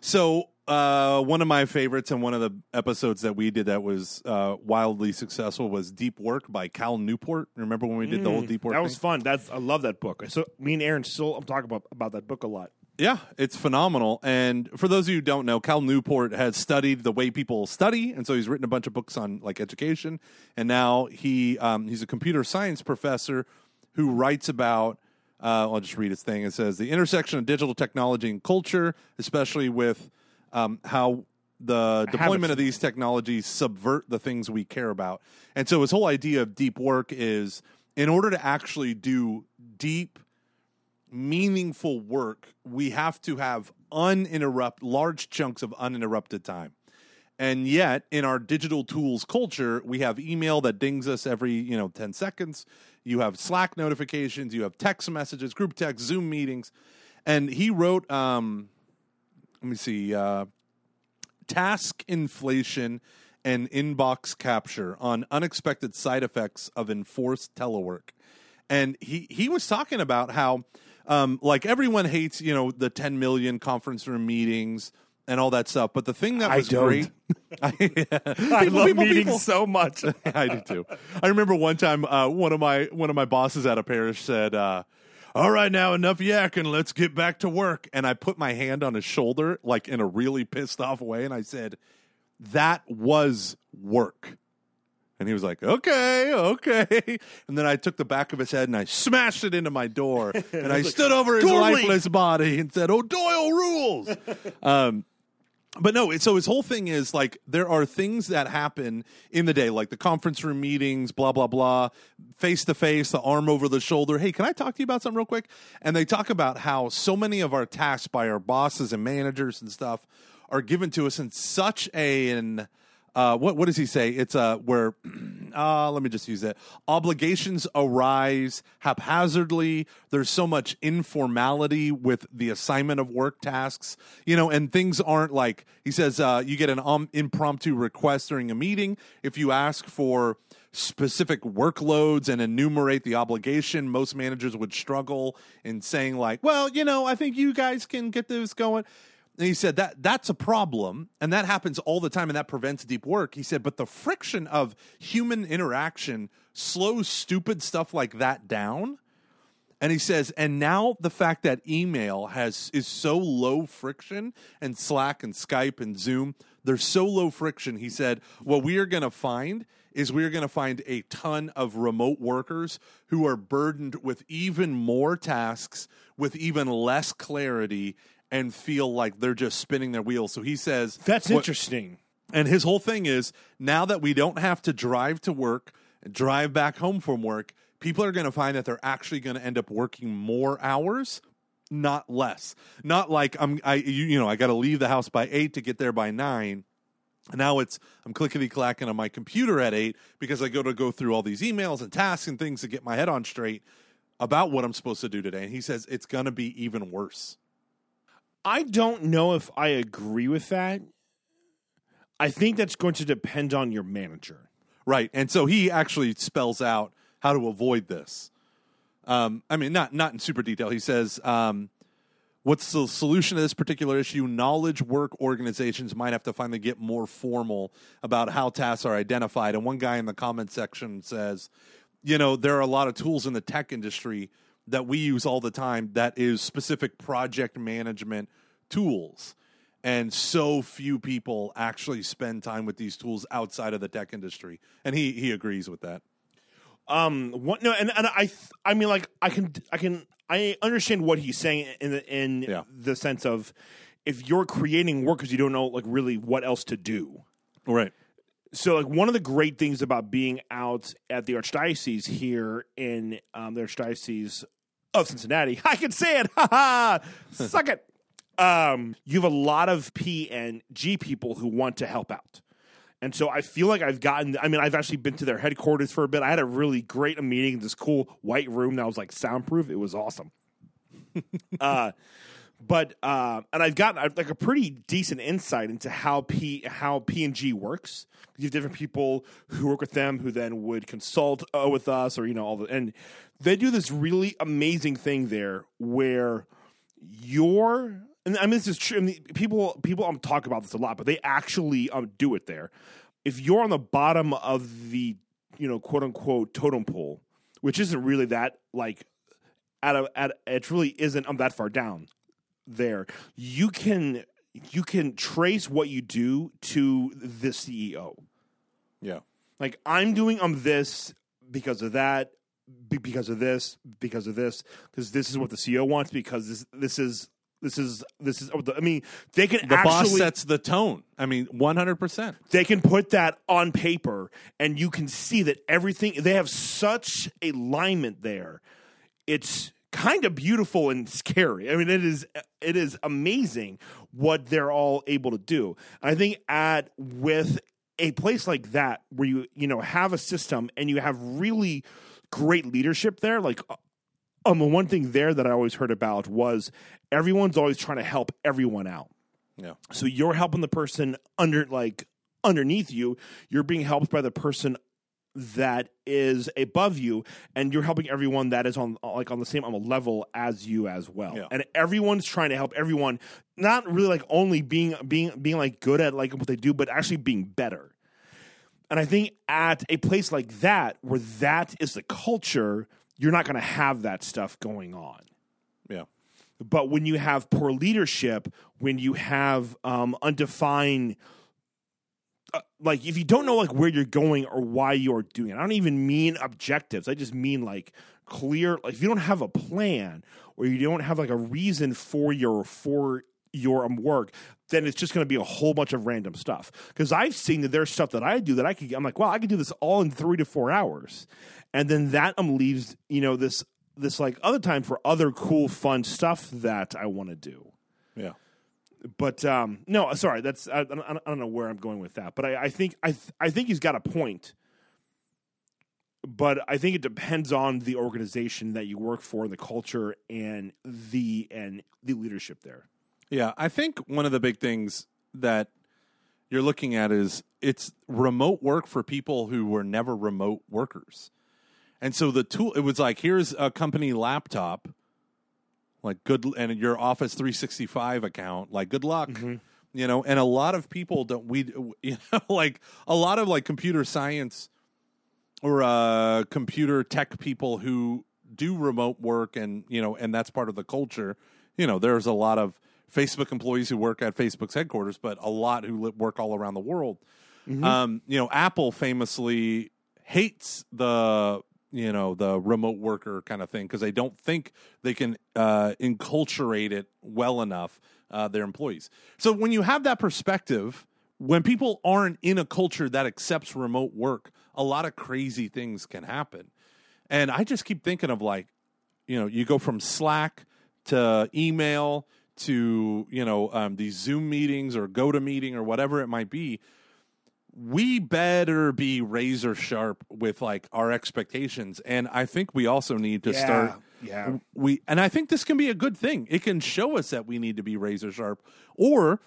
Speaker 1: So uh, one of my favorites and one of the episodes that we did that was uh, wildly successful was Deep Work by Cal Newport. Remember when we did the whole Deep Work?
Speaker 2: Mm, That was
Speaker 1: thing?
Speaker 2: fun. That's I love that book. So me and Aaron still I'm talking about about that book a lot.
Speaker 1: Yeah, it's phenomenal. And for those of you who don't know, Cal Newport has studied the way people study, and so he's written a bunch of books on like education. And now he um, he's a computer science professor who writes about. Uh, I'll just read his thing. It says the intersection of digital technology and culture, especially with um, how the deployment of these technologies subvert the things we care about. And so his whole idea of deep work is in order to actually do deep, meaningful work, we have to have uninterrupt large chunks of uninterrupted time. And yet, in our digital tools culture, we have email that dings us every, you know, 10 seconds. You have Slack notifications, you have text messages, group text, Zoom meetings. And he wrote, um, let me see, uh, task inflation and inbox capture on unexpected side effects of enforced telework. And he, he was talking about how, um, like, everyone hates, you know, the 10 million conference room meetings and all that stuff. But the thing that
Speaker 2: I
Speaker 1: was
Speaker 2: don't.
Speaker 1: great. *laughs* I, *laughs*
Speaker 2: I love meetings so much. *laughs*
Speaker 1: I do too. I remember one time uh, one of my one of my bosses at a parish said, uh, "All right, now enough yakking. Let's get back to work." And I put my hand on his shoulder, like in a really pissed off way, and I said, "That was work." And he was like, "Okay, okay." And then I took the back of his head and I smashed it into my door, *laughs* and I stood over his lifeless body and said, "Oh, Doyle rules." *laughs* um, but no, it- so his whole thing is like there are things that happen in the day, like the conference room meetings, blah blah blah, face to face, the arm over the shoulder. Hey, can I talk to you about something real quick? And they talk about how so many of our tasks by our bosses and managers and stuff are given to us in such a an uh, what what does he say? It's uh, where *clears throat* uh, let me just use it. Obligations arise haphazardly. There's so much informality with the assignment of work tasks, you know, and things aren't like he says. Uh, you get an um, impromptu request during a meeting if you ask for specific workloads and enumerate the obligation. Most managers would struggle in saying like, "Well, you know, I think you guys can get this going." And he said that that's a problem, and that happens all the time, and that prevents deep work. He said, but the friction of human interaction slows stupid stuff like that down. And he says, and now the fact that email has is so low friction, and Slack and Skype and Zoom, they're so low friction. He said, what we are going to find is we are going to find a ton of remote workers who are burdened with even more tasks, with even less clarity, and feel like they're just spinning their wheels. So he says,
Speaker 2: That's
Speaker 1: what-
Speaker 2: interesting.
Speaker 1: and his whole thing is now that we don't have to drive to work and drive back home from work, people are going to find that they're actually going to end up working more hours, not less. Not like I'm I you, you know, I got to leave the house by 8 to get there by 9. Now it's I'm clickety clacking on my computer at 8 because I go to go through all these emails and tasks and things to get my head on straight about what I'm supposed to do today. And he says it's going to be even worse.
Speaker 2: I don't know if I agree with that. I think that's going to depend on your manager.
Speaker 1: Right. And so he actually spells out how to avoid this. Um, I mean, not not in super detail. He says, um, "What's the solution to this particular issue? Knowledge work organizations might have to finally get more formal about how tasks are identified." And one guy in the comment section says, "You know, there are a lot of tools in the tech industry that we use all the time that is specific project management tools." And so few people actually spend time with these tools outside of the tech industry, and he he agrees with that.
Speaker 2: Um, what? No, and, and I, th- I mean, like, I can, I can, I understand what he's saying in the, in
Speaker 1: Yeah.
Speaker 2: the sense of if you're creating work because you don't know like really what else to do.
Speaker 1: Right.
Speaker 2: So, like, one of the great things about being out at the archdiocese here in um, the archdiocese of Cincinnati, *laughs* I can say it, ha ha, suck it. Um, you have a lot of P and G people who want to help out. And so I feel like I've gotten, I mean, I've actually been to their headquarters for a bit. I had a really great meeting in this cool white room that was like soundproof. It was awesome. *laughs* uh, but uh, and I've gotten like a pretty decent insight into how P how P and G works. You have different people who work with them who then would consult uh, with us, or you know, all the and they do this really amazing thing there where you're and I mean this is true. I mean, people people um, talk about this a lot, but they actually um, do it there. If you're on the bottom of the you know quote unquote totem pole, which isn't really that like at a at it really isn't um, that far down there, you can you can trace what you do to the CEO.
Speaker 1: Yeah.
Speaker 2: Like I'm doing um this because of that, because of this, because of this, because this is what the CEO wants, because this this is This is this is. I mean, they can
Speaker 1: The boss sets the tone. I mean, one hundred percent.
Speaker 2: they can put that on paper and you can see that everything they have such alignment there it's kind of beautiful and scary i mean it is it is amazing what they're all able to do i think at with a place like that where you you know have a system and you have really great leadership there like um the one thing there that i always heard about was everyone's always trying to help everyone out
Speaker 1: Yeah.
Speaker 2: so you're helping the person under like underneath you. You're being helped by the person that is above you, and you're helping everyone that is on like on the same on the level as you as well.
Speaker 1: Yeah.
Speaker 2: And everyone's trying to help everyone, not really like only being being being like good at like what they do, but actually being better. And I think at a place like that, where that is the culture, you're not going to have that stuff going on.
Speaker 1: Yeah.
Speaker 2: But when you have poor leadership, when you have um, undefined, like if you don't know like where you're going or why you're doing it, I don't even mean objectives. I just mean like clear. Like if you don't have a plan or you don't have like a reason for your for your um, work, then it's just going to be a whole bunch of random stuff. Because I've seen that there's stuff that I do that I could. I'm like, wow, I could do this all in three to four hours, and then that um leaves you know this this like other time for other cool fun stuff that I want to do.
Speaker 1: Yeah.
Speaker 2: But um, no, sorry, that's I, I, don't- know where I'm going with that. But I, I think I th- I think he's got a point. But I think it depends on the organization that you work for, the culture, and the and the leadership there.
Speaker 1: Yeah, I think one of the big things that you're looking at is it's remote work for people who were never remote workers. And so the tool it was like here's a company laptop like good and your Office 365 account, like good luck. You know, and a lot of people don't we *laughs* you know like a lot of like computer science or uh computer tech people who do remote work and you know and that's part of the culture you know there's a lot of facebook employees who work at facebook's headquarters but a lot who li- work all around the world. Um you know apple famously hates the you know the remote worker kind of thing because they don't think they can uh enculturate it well enough uh their employees so when you have that perspective when people aren't in a culture that accepts remote work, a lot of crazy things can happen. And I just keep thinking of like, you know, you go from Slack to email to, you know, um, these Zoom meetings or go to meeting or whatever it might be. We better be razor sharp with like our expectations. And I think we also need to start
Speaker 2: yeah.
Speaker 1: we and I think this can be a good thing. It can show us that we need to be razor sharp. Or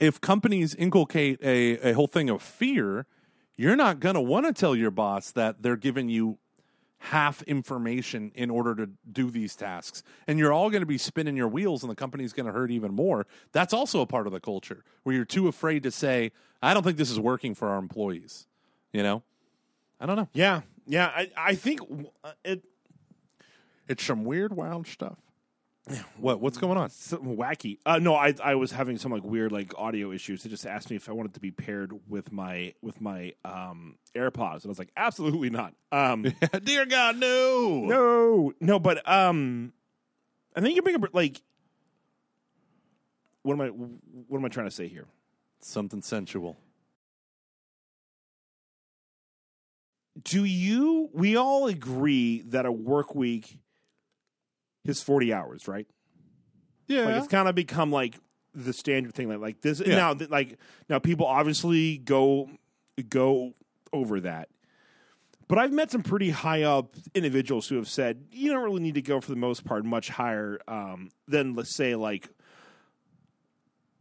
Speaker 1: if companies inculcate a, a whole thing of fear, you're not gonna want to tell your boss that they're giving you half information in order to do these tasks. And you're all gonna be spinning your wheels and the company's gonna hurt even more. That's also a part of the culture where you're too afraid to say, I don't think this is working for our employees. You know? I don't know.
Speaker 2: Yeah, yeah. I I think uh, it
Speaker 1: It's some weird, wild stuff. What what's going on?
Speaker 2: something wacky. Uh, no, I I was having some like weird like audio issues. They just asked me if I wanted to be paired with my with my um AirPods, and I was like, absolutely not. Um, *laughs*
Speaker 1: Dear God, no.
Speaker 2: no, no, but um, I think you bring up like, what am I what am I trying to say here?
Speaker 1: Something sensual.
Speaker 2: Do you? We all agree that a work week is forty hours, right?
Speaker 1: Yeah.
Speaker 2: Like it's kind of become like the standard thing. Like like this
Speaker 1: Yeah.
Speaker 2: now, th- like now, people obviously go go over that. But I've met some pretty high up individuals who have said you don't really need to go for the most part much higher um, than let's say like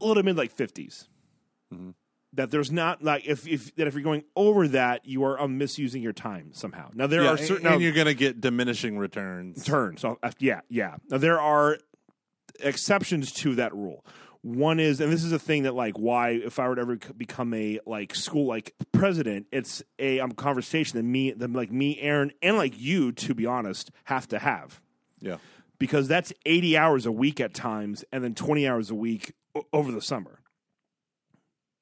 Speaker 2: a little mid like 50s That there's not like if if that if you're going over that you are um, misusing your time somehow. Now there
Speaker 1: yeah,
Speaker 2: are certain
Speaker 1: and
Speaker 2: now-
Speaker 1: you're going to get diminishing returns.
Speaker 2: turn. So uh, yeah, yeah. Now there are exceptions to that rule. One is, and this is a thing that like why if I were to ever become a like school like president, it's a um, conversation that me that like me, Aaron, and like you, to be honest, have to have
Speaker 1: Yeah.
Speaker 2: because that's eighty hours a week at times, and then twenty hours a week o- over the summer.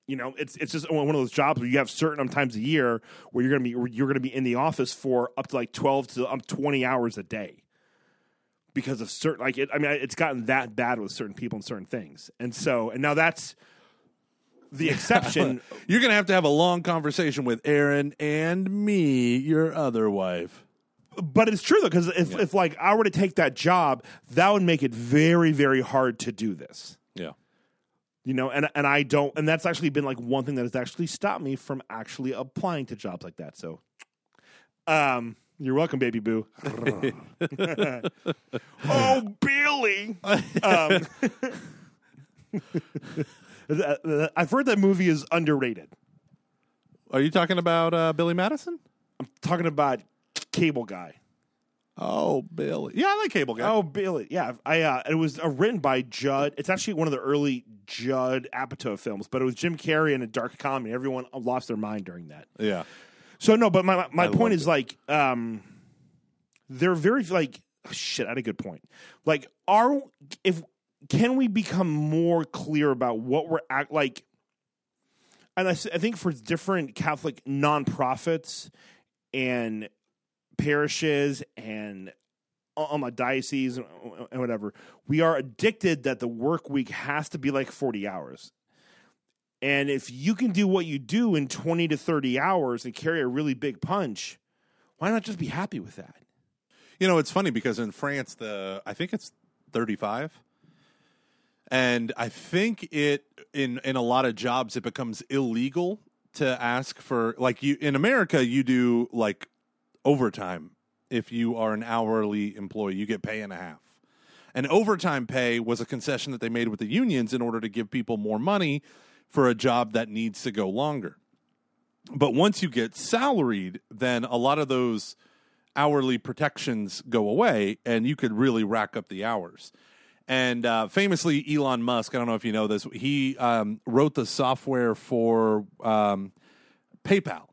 Speaker 2: You know, it's it's just one of those jobs where you have certain um, times a year where you're gonna be you're gonna be in the office for up to like twelve to um, twenty hours a day because of certain like it, I mean it's gotten that bad with certain people and certain things. And so and now that's the exception. *laughs*
Speaker 1: You're going to have to have a long conversation with Aaron and me, your other wife.
Speaker 2: but it's true though because if if like I were to take that job, that would make it very very hard to do this. You know, and and I don't, and that's actually been like one thing that has actually stopped me from actually applying to jobs like that. So, um, you're welcome, baby boo. *laughs* oh, Billy. Um, *laughs* I've heard that movie is underrated.
Speaker 1: Are you talking about uh, Billy Madison?
Speaker 2: I'm talking about Cable Guy.
Speaker 1: Oh, Billy. Yeah, I like Cable Guy.
Speaker 2: Oh, Billy. Yeah, I. Uh, it was uh, written by Judd. It's actually one of the early Judd Apatow films, but it was Jim Carrey in a dark comedy. Everyone lost their mind during that.
Speaker 1: yeah.
Speaker 2: So no, but my my,
Speaker 1: I
Speaker 2: point is like, um, they're very like oh, shit. I had a good point. Like, are if can we become more clear about what we're act like? And I, I think for different Catholic nonprofits and parishes and on my diocese and whatever, we are addicted that the work week has to be like 40 hours. And if you can do what you do in 20 to 30 hours and carry a really big punch, why not just be happy with that?
Speaker 1: You know, it's funny because in France, the I think it's 35. And I think it in in a lot of jobs it becomes illegal to ask for like you in America you do like overtime if you are an hourly employee you get pay and a half. And overtime pay was a concession that they made with the unions in order to give people more money for a job that needs to go longer. But once you get salaried, then a lot of those hourly protections go away and you could really rack up the hours. And uh, famously, Elon Musk, I don't know if you know this, he um, wrote the software for um, PayPal.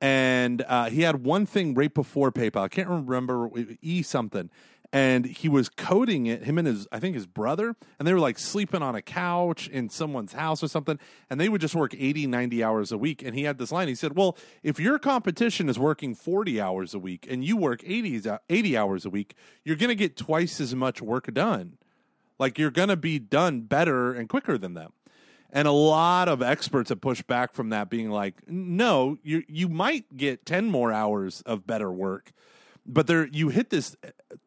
Speaker 1: And uh, he had one thing right before PayPal. I can't remember, E something. And he was coding it, him and his, I think his brother, and they were like sleeping on a couch in someone's house or something. And they would just work 80, 90 hours a week. And he had this line. He said, Well, if your competition is working 40 hours a week and you work 80, 80 hours a week, you're going to get twice as much work done. Like you're going to be done better and quicker than them. And a lot of experts have pushed back from that, being like, no, you you might get ten more hours of better work, but there you hit this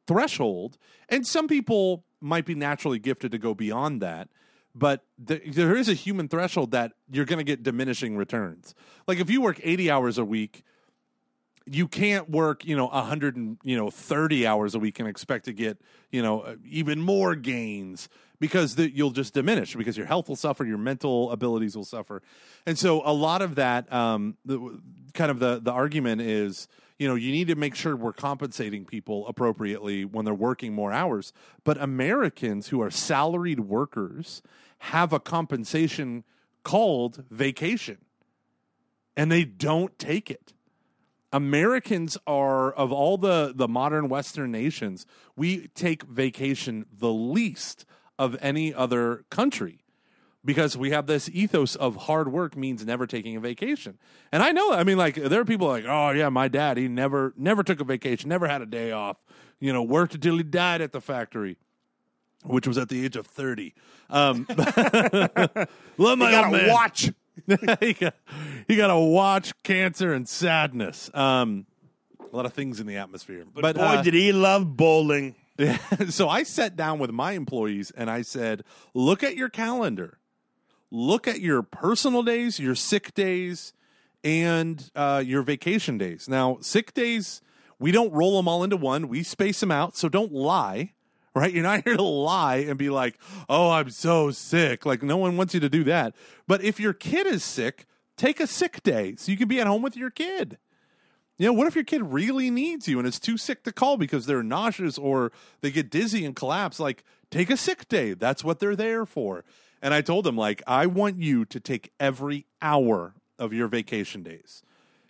Speaker 1: threshold, and some people might be naturally gifted to go beyond that. But th- there is a human threshold that you're going to get diminishing returns. Like if you work 80 hours a week, you can't work, you know, 100 and, you know, 30 hours a week and expect to get, you know, uh, even more gains because the, you'll just diminish because your health will suffer, your mental abilities will suffer. And so a lot of that um the, kind of the the argument is, you know, you need to make sure we're compensating people appropriately when they're working more hours. But Americans who are salaried workers have a compensation called vacation. And they don't take it. Americans are of all the the modern western nations, we take vacation the least of any other country because we have this ethos of hard work means never taking a vacation. And I know, I mean like there are people like, "Oh yeah, my dad, he never never took a vacation, never had a day off. You know, worked until he died at the factory." Which was at the age of 30. Um, *laughs* love my
Speaker 2: gotta
Speaker 1: man
Speaker 2: watch. *laughs*
Speaker 1: he got he got to watch cancer and sadness. Um, a lot of things in the atmosphere. But,
Speaker 2: Boy,
Speaker 1: uh,
Speaker 2: did he love bowling. *laughs*
Speaker 1: so I sat down with my employees and I said, "Look at your calendar. Look at your personal days, your sick days, and uh, your vacation days. Now, sick days, we don't roll them all into one. We space them out. So don't lie." Right? You're not *laughs* here to lie and be like, oh, I'm so sick. Like, no one wants you to do that. But if your kid is sick, take a sick day so you can be at home with your kid. You know, what if your kid really needs you and is too sick to call because they're nauseous or they get dizzy and collapse? Like, take a sick day. That's what they're there for. And I told them, like, I want you to take every hour of your vacation days.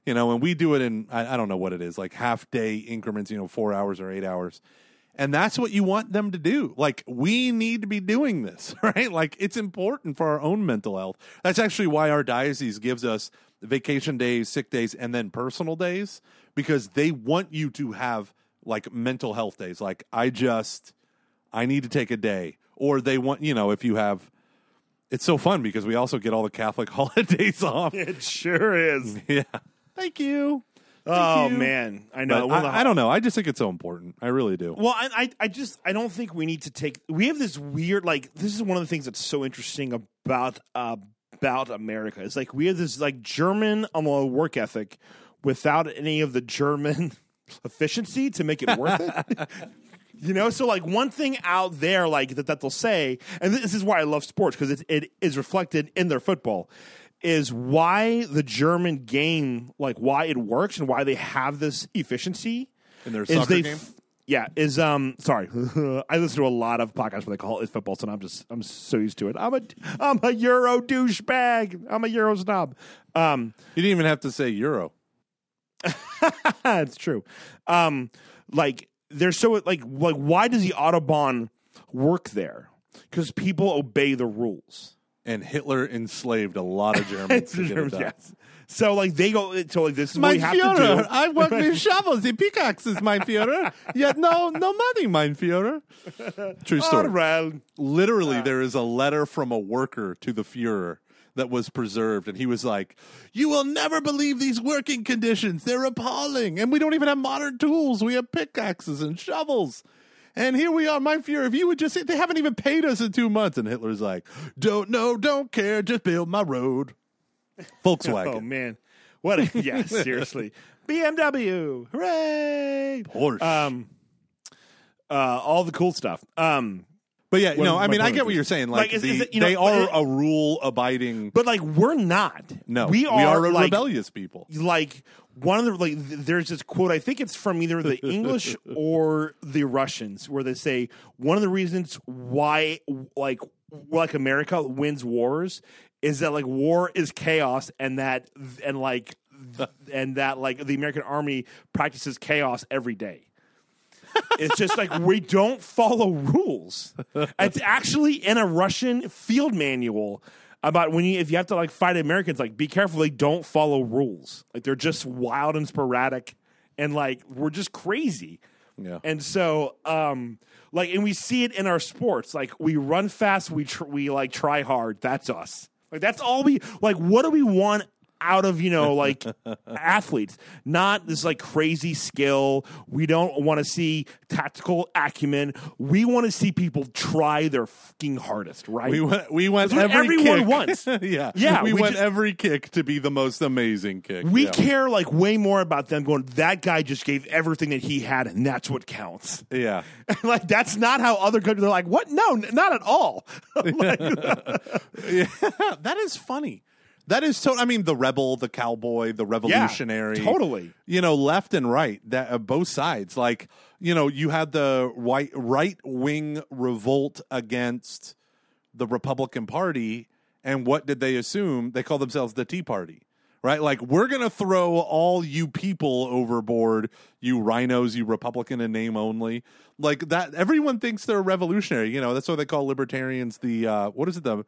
Speaker 1: You know, and we do it in, I, I don't know what it is, like half day increments, you know, four hours or eight hours. And that's what you want them to do. Like, we need to be doing this, *laughs* right? Like, it's important for our own mental health. That's actually why our diocese gives us vacation days, sick days, and then personal days because they want you to have like mental health days. Like I just I need to take a day, or they want you know if you have. It's so fun because we also get all the Catholic *laughs* holidays off.
Speaker 2: It sure is. *laughs*
Speaker 1: Yeah. Thank you.
Speaker 2: oh
Speaker 1: you.
Speaker 2: man, I know. The-
Speaker 1: I, I don't know. I just think it's so important. I really do.
Speaker 2: Well, I, I, I just, I don't think we need to take. We have this weird, like, this is one of the things that's so interesting about uh, about America. It's like we have this like German um, uh, work ethic without any of the German *laughs* efficiency to make it worth it. *laughs* You know, so like one thing out there, like that, that they'll say, and this is why I love sports because it, it is reflected in their football, is why the German game, like why it works and why they have this efficiency
Speaker 1: In their soccer game?
Speaker 2: f- yeah is um sorry. *laughs* I listen to a lot of podcasts where they call it football so I'm just I'm so used to it. I'm a I'm a Euro douchebag. I'm a Euro snob. Um
Speaker 1: You didn't even have to say Euro. *laughs*
Speaker 2: it's true. Um like they're so like like why does the autobahn work there? Because people obey the rules
Speaker 1: And Hitler enslaved a lot of *laughs* Germans. to get it done.
Speaker 2: yes so like they go so like this is what we have to do
Speaker 1: I work *laughs* with shovels and pickaxes, mein Führer. Yet no, no money, mein Führer. True story.
Speaker 2: All right.
Speaker 1: Literally, there is a letter from a worker to the Fuhrer that was preserved, and he was like, "You will never believe these working conditions. They're appalling, and we don't even have modern tools. We have pickaxes and shovels." And here we are, mein Führer. If you would just, they haven't even paid us in two months. And Hitler's like, don't know, don't care, just build my road. *laughs* Volkswagen.
Speaker 2: Oh man, what? A, yeah, *laughs* seriously, BMW, hooray!
Speaker 1: Porsche.
Speaker 2: Um, uh, all the cool stuff. Um,
Speaker 1: But yeah,
Speaker 2: What
Speaker 1: no, I mean, I get what you're saying. Like,
Speaker 2: Like, is-
Speaker 1: the-
Speaker 2: is it, you know,
Speaker 1: they are a rule abiding.
Speaker 2: but like we're not.
Speaker 1: No,
Speaker 2: we are,
Speaker 1: we are a
Speaker 2: like,
Speaker 1: rebellious people.
Speaker 2: Like one of the like, there's this quote. I think it's from either the English *laughs* or the Russians, where they say one of the reasons why like like America wins wars is that like war is chaos and that and like *laughs* and that like the American army practices chaos every day. It's just like we don't follow rules. It's actually in a Russian field manual about when you if you have to like fight Americans, like be careful they don't follow rules. Like they're just wild and sporadic and like we're just crazy.
Speaker 1: Yeah.
Speaker 2: And so um like and we see it in our sports. Like we run fast, we tr- we like try hard. That's us. Like that's all we like what do we want out of you know like athletes not this like crazy skill we don't want to see tactical acumen we want to see people try their fucking hardest right
Speaker 1: We went. We went every
Speaker 2: everyone
Speaker 1: kick.
Speaker 2: wants. *laughs*
Speaker 1: yeah,
Speaker 2: Yeah,
Speaker 1: We,
Speaker 2: we
Speaker 1: went
Speaker 2: ju-
Speaker 1: every kick to be the most amazing kick.
Speaker 2: we
Speaker 1: yeah.
Speaker 2: care like way more about them going that guy just gave everything that he had and that's what counts
Speaker 1: Yeah, *laughs*
Speaker 2: like that's not how other countries they're like what no not at all *laughs* Like,
Speaker 1: yeah. that is funny. That is so. I mean, the rebel, the cowboy, the revolutionary,
Speaker 2: totally.
Speaker 1: You know, left and right, that uh, both sides. Like, you know, you had the white right wing revolt against the Republican Party, and what did they assume? They call themselves the Tea Party. Right, like we're gonna throw all you people overboard, you rhinos, you Republican in name only. Like that, everyone thinks they're revolutionary. You know, that's why they call libertarians the uh, what is it the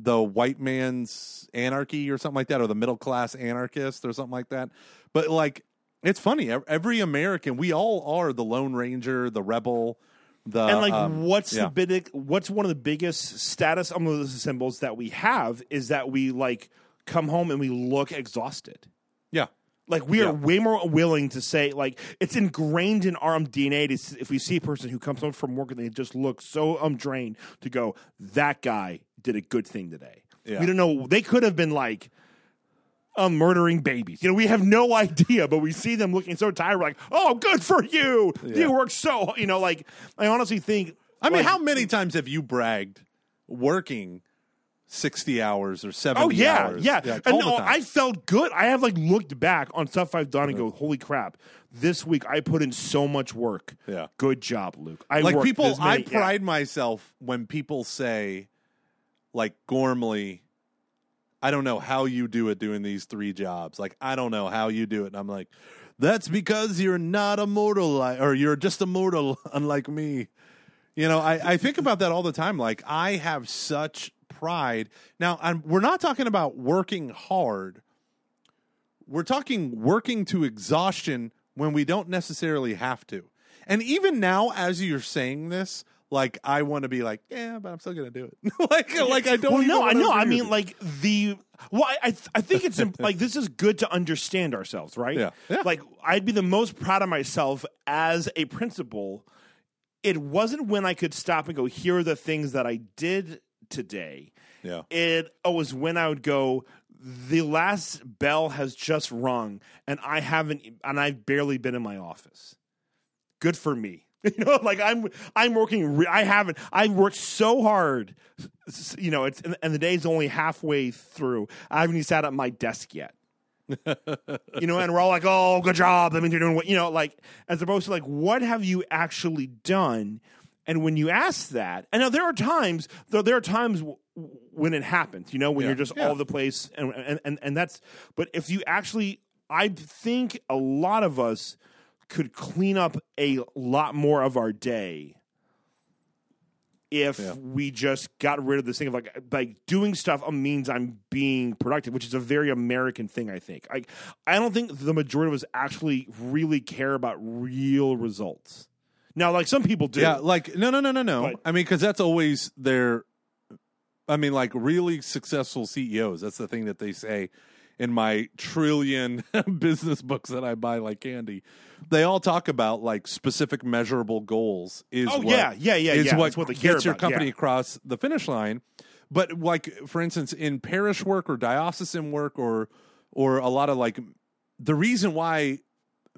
Speaker 1: the white man's anarchy or something like that, or the middle class anarchist or something like that. But like, it's funny. Every American, we all are the Lone Ranger, the rebel, the
Speaker 2: and like
Speaker 1: um,
Speaker 2: what's
Speaker 1: yeah.
Speaker 2: the big what's one of the biggest status symbols that we have is that we like come home and we look exhausted
Speaker 1: yeah.
Speaker 2: like we
Speaker 1: Yeah.
Speaker 2: are way more willing to say like it's ingrained in our um, dna to if we see a person who comes home from work and they just look so um drained to go that guy did a good thing today
Speaker 1: Yeah.
Speaker 2: we don't know they could have been like um, murdering babies. You know, we have no *laughs* idea, but we see them looking so tired. We're like, "Oh, good for you! You work so." You know, like I honestly think.
Speaker 1: I mean,
Speaker 2: like,
Speaker 1: how many times have you bragged working sixty hours or seventy?
Speaker 2: Oh yeah,
Speaker 1: hours?
Speaker 2: yeah.
Speaker 1: all
Speaker 2: and no. I felt good. I have like looked back on stuff I've done and go, "Holy crap! This week I put in so much work."
Speaker 1: Yeah.
Speaker 2: good job, Luke. I
Speaker 1: like people.
Speaker 2: many-
Speaker 1: I
Speaker 2: yeah.
Speaker 1: pride myself when people say, like Gormley. I don't know how you do it doing these three jobs. Like I don't know how you do it. And I'm like, that's because you're not a mortal, or you're just a mortal, *laughs* unlike me. You know, I, I think about that all the time. Like I have such pride. Now, I'm, we're not talking about working hard. We're talking working to exhaustion when we don't necessarily have to. And even now, as you're saying this, like I want to be like, yeah, but I'm still gonna do it. *laughs* like, like I don't.
Speaker 2: Well, no, I know. I mean, like the. Well, I I, th- I think it's imp- like this is good to understand ourselves, right?
Speaker 1: Yeah. Yeah.
Speaker 2: Like I'd be the most proud of myself as a principal. It wasn't when I could stop and go, here are the things that I did today.
Speaker 1: yeah.
Speaker 2: It oh, was when I would go, the last bell has just rung, and I haven't, and I've barely been in my office. Good for me. *laughs* You know, like I'm, I'm working. Re- I haven't. I've worked so hard. You know, it's and, and the day's only halfway through. I haven't even sat at my desk yet. you know, and we're all like, "Oh, good job." I mean, you're doing what you know, like as opposed to like, what have you actually done? And when you ask that, and now there are times, though, there are times w- when it happens. You know, when
Speaker 1: Yeah.
Speaker 2: you're just
Speaker 1: Yeah.
Speaker 2: all over the place, and, and and and that's. But if you actually, I think a lot of us could clean up a lot more of our day if
Speaker 1: Yeah.
Speaker 2: we just got rid of this thing of like like doing stuff um, means I'm being productive, which is a very American thing. I think. Like I don't think the majority of us actually really care about real results. Now, like some people do.
Speaker 1: Yeah, like no, no, no, no, no.
Speaker 2: But-
Speaker 1: I mean, because that's always their. I mean, like really successful CEOs. That's the thing that they say in my trillion *laughs* business books that I buy like candy. They all talk about like specific measurable goals. Is
Speaker 2: Oh,
Speaker 1: what,
Speaker 2: yeah, yeah, yeah,
Speaker 1: Is
Speaker 2: yeah.
Speaker 1: what,
Speaker 2: what
Speaker 1: gets your
Speaker 2: about,
Speaker 1: company
Speaker 2: yeah.
Speaker 1: across the finish line. But like for instance, in parish work or diocesan work or or a lot of like the reason why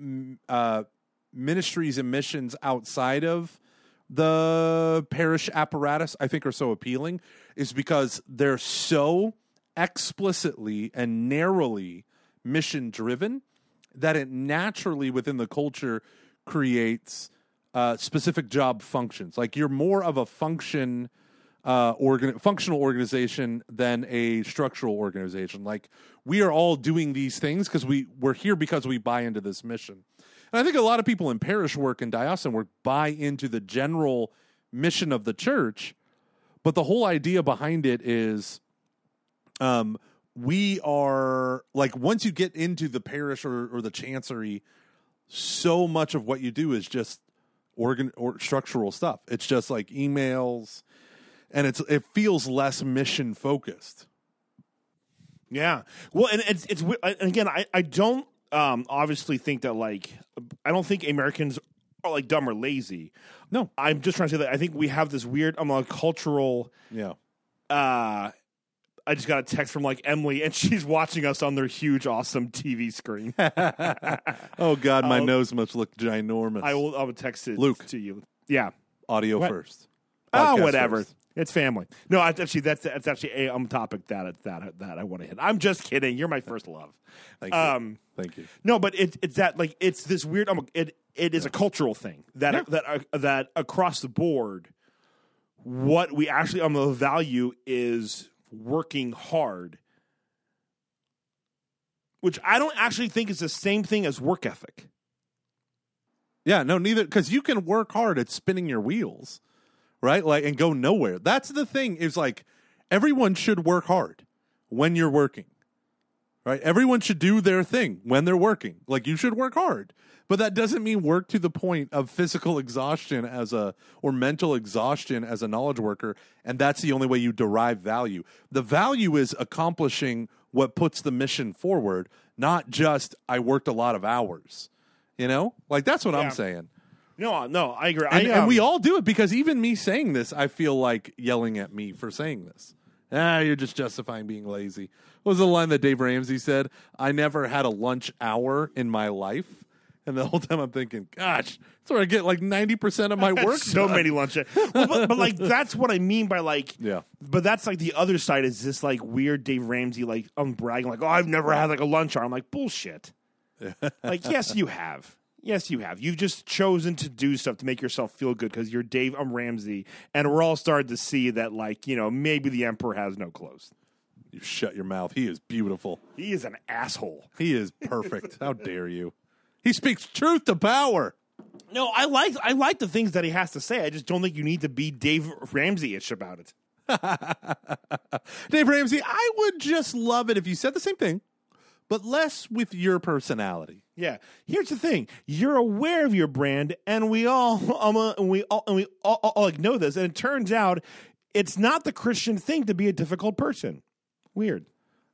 Speaker 1: mm, uh, ministries and missions outside of the parish apparatus I think are so appealing is because they're so explicitly and narrowly mission driven that it naturally within the culture creates uh, specific job functions. Like you're more of a function uh, organ- functional organization than a structural organization. Like we are all doing these things because we we're here because we buy into this mission. And I think a lot of people in parish work and diocesan work buy into the general mission of the church, but the whole idea behind it is um, we are like once you get into the parish or, or the chancery, so much of what you do is just organ or structural stuff. It's just like emails, and it's it feels less mission focused.
Speaker 2: Yeah. Well, and it's it's and again, I I don't um obviously think that like I don't think Americans are like dumb or lazy.
Speaker 1: No.
Speaker 2: I'm just trying to say that I think we have this weird um like, cultural
Speaker 1: Yeah,
Speaker 2: uh I just got a text from like Emily and *laughs* she's watching us on their huge awesome TV screen. *laughs* *laughs*
Speaker 1: Oh God, my
Speaker 2: I'll-
Speaker 1: nose must look ginormous.
Speaker 2: I will I will text it
Speaker 1: Luke.
Speaker 2: to you. Yeah.
Speaker 1: audio
Speaker 2: What?
Speaker 1: first.
Speaker 2: Oh, whatever.
Speaker 1: first.
Speaker 2: It's family. No, I- actually, that's that's actually a um topic that that that I want to hit. I'm just kidding. You're my first love.
Speaker 1: Thank you.
Speaker 2: Um,
Speaker 1: Thank you.
Speaker 2: No, but it, it's that like it's this weird. Um, it it is a cultural thing that that uh, that across the board, what we actually um value is working hard, which I don't actually think is the same thing as work ethic.
Speaker 1: Yeah, no, neither because you can work hard at spinning your wheels, right? Like and go nowhere. That's the thing. Is like everyone should work hard when you're working, right? Everyone should do their thing when they're working. Like you should work hard, but that doesn't mean work to the point of physical exhaustion as a or mental exhaustion as a knowledge worker. And that's the only way you derive value. The value is accomplishing what puts the mission forward, not just I worked a lot of hours. You know, like that's what
Speaker 2: Yeah.
Speaker 1: I'm saying.
Speaker 2: No, no, I agree.
Speaker 1: And,
Speaker 2: I,
Speaker 1: and we
Speaker 2: um,
Speaker 1: all do it because even me saying this, I feel like yelling at me for saying this. Ah, you're just justifying being lazy. What was the line that Dave Ramsey said? I never had a lunch hour in my life. And the whole time I'm thinking, gosh, that's where I get like 90% of my *laughs* work.
Speaker 2: so
Speaker 1: done.
Speaker 2: many lunch. well, but, but like *laughs* that's what I mean by like
Speaker 1: Yeah.
Speaker 2: But that's like the other side is this like weird Dave Ramsey like I'm bragging like oh I've never had like a lunch hour. I'm like bullshit. *laughs* like yes you have. Yes, you have. You've just chosen to do stuff to make yourself feel good because you're Dave. I'm Ramsey, and we're all starting to see that, like you know, maybe the emperor has no clothes.
Speaker 1: You shut your mouth. He is beautiful.
Speaker 2: He is an asshole.
Speaker 1: He is perfect. *laughs* How dare you? He speaks truth to power.
Speaker 2: No, I like I like the things that he has to say. I just don't think you need to be Dave Ramsey ish about it. *laughs*
Speaker 1: Dave Ramsey, I would just love it if you said the same thing, but less with your personality.
Speaker 2: Yeah. Here's the thing: you're aware of your brand, and we all, um, uh, and we all, and we all, all, all like know this. And it turns out, it's not the Christian thing to be a difficult person. Weird.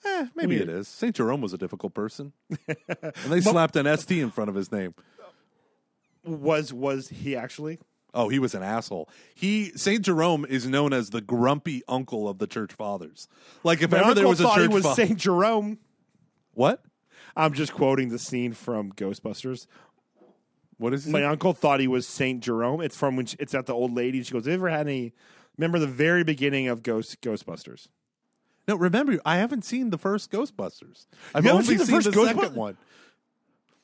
Speaker 1: Eh, maybe
Speaker 2: Weird.
Speaker 1: it is. St. Jerome was a difficult person. *laughs* and they slapped an ST in front of his name.
Speaker 2: Was was he actually?
Speaker 1: Oh, he was an asshole. He St. Jerome is known as the grumpy uncle of the church fathers. Like if
Speaker 2: My
Speaker 1: ever
Speaker 2: uncle
Speaker 1: there was a
Speaker 2: thought
Speaker 1: church
Speaker 2: he was
Speaker 1: fa-
Speaker 2: Saint Jerome.
Speaker 1: What?
Speaker 2: I'm just quoting the scene from Ghostbusters.
Speaker 1: What is
Speaker 2: My
Speaker 1: it?
Speaker 2: uncle thought he was Saint Jerome. It's from when she, it's at the old lady. She goes, "Have you ever had any?" Remember the very beginning of Ghost Ghostbusters?
Speaker 1: No, remember, I haven't seen the first Ghostbusters. I've
Speaker 2: You
Speaker 1: only
Speaker 2: seen the
Speaker 1: seen
Speaker 2: first
Speaker 1: the
Speaker 2: Ghostbusters?
Speaker 1: second one.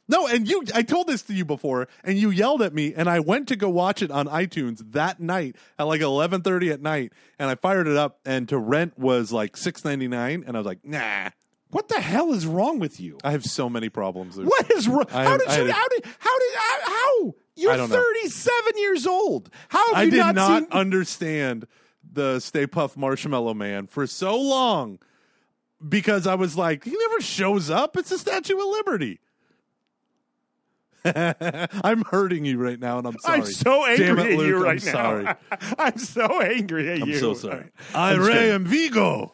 Speaker 1: No, and you I told this to you before, and you yelled at me, and I went to go watch it on iTunes that night at like eleven thirty at night, and I fired it up, and to rent was like six ninety nine, and I was like, nah.
Speaker 2: What the hell is wrong with you?
Speaker 1: I have so many problems.
Speaker 2: What is wrong?
Speaker 1: I
Speaker 2: How did you? How did? How did? How? how? You're
Speaker 1: know.
Speaker 2: 37 years old. How have
Speaker 1: I
Speaker 2: you
Speaker 1: did
Speaker 2: not,
Speaker 1: not
Speaker 2: seen?
Speaker 1: understand the Stay Puft Marshmallow Man for so long because I was like, he never shows up. It's the Statue of Liberty. *laughs* I'm hurting you right now, and I'm sorry.
Speaker 2: I'm so angry
Speaker 1: Damn it,
Speaker 2: at
Speaker 1: Luke,
Speaker 2: you
Speaker 1: I'm
Speaker 2: right
Speaker 1: sorry. *laughs*
Speaker 2: I'm so angry at you.
Speaker 1: I'm so sorry.
Speaker 2: I'm
Speaker 1: I
Speaker 2: kidding.
Speaker 1: am Vigo.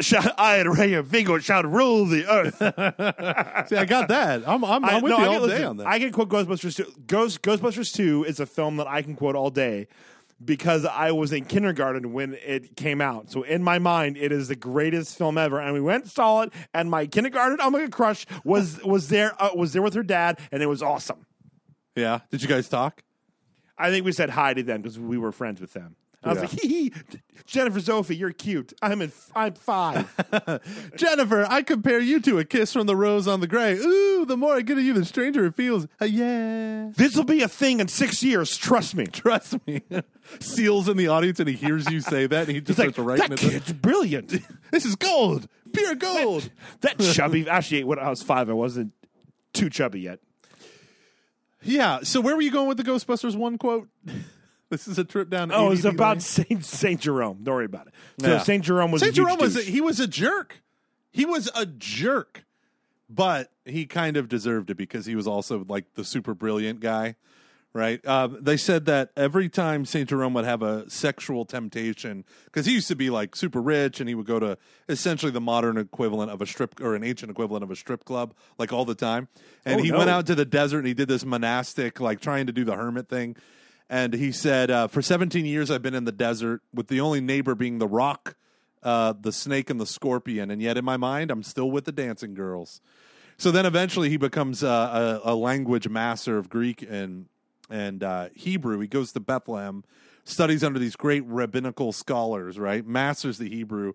Speaker 2: Shout, I Ray of Vigo shall rule the earth. *laughs*
Speaker 1: See, I got that. I'm, I'm, I'm with
Speaker 2: no,
Speaker 1: you
Speaker 2: I
Speaker 1: all
Speaker 2: can,
Speaker 1: day
Speaker 2: listen,
Speaker 1: on that.
Speaker 2: I can quote Ghostbusters 2. Ghost, Ghostbusters 2 is a film that I can quote all day because I was in kindergarten when it came out. So in my mind, it is the greatest film ever. And we went and saw it, and my kindergarten Omega crush was was there uh, was there with her dad, and it was awesome.
Speaker 1: yeah. Did you guys talk?
Speaker 2: I think we said hi to them because we were friends with them. I was
Speaker 1: Yeah.
Speaker 2: like, hee hee, Jennifer Sophie, you're cute. I'm in, I'm five. *laughs*
Speaker 1: Jennifer, I compare you to a kiss from the rose on the gray. Ooh, the more I get of you, the stranger it feels. Uh, yeah.
Speaker 2: this will be a thing in six years. Trust me.
Speaker 1: Trust me. *laughs* Seals in the audience and he hears you say that and he just
Speaker 2: It's like,
Speaker 1: writing
Speaker 2: that
Speaker 1: it.
Speaker 2: kid's brilliant. *laughs*
Speaker 1: This is gold. Pure gold.
Speaker 2: that chubby. Actually, when I was five, I wasn't too chubby yet.
Speaker 1: Yeah. So where were you going with the Ghostbusters one quote? This is a trip down.
Speaker 2: Oh, it's
Speaker 1: ADD
Speaker 2: about. Saint Saint Jerome. Don't worry about it. So
Speaker 1: Yeah.
Speaker 2: Saint Jerome was
Speaker 1: Saint
Speaker 2: a huge
Speaker 1: Jerome was a,
Speaker 2: douche.
Speaker 1: he was a jerk. He was a jerk, but he kind of deserved it because he was also like the super brilliant guy, right? Uh, they said that every time Saint Jerome would have a sexual temptation, because he used to be like super rich and he would go to essentially the modern equivalent of a strip or an ancient equivalent of a strip club, like all the time. And
Speaker 2: Oh,
Speaker 1: he
Speaker 2: no.
Speaker 1: went out to the desert and he did this monastic, like trying to do the hermit thing. And he said, uh, for 17 years, I've been in the desert with the only neighbor being the rock, uh, the snake, and the scorpion. And yet in my mind, I'm still with the dancing girls. So then eventually he becomes uh, a, a language master of Greek and, and uh, Hebrew. He goes to Bethlehem, studies under these great rabbinical scholars, right? Masters the Hebrew.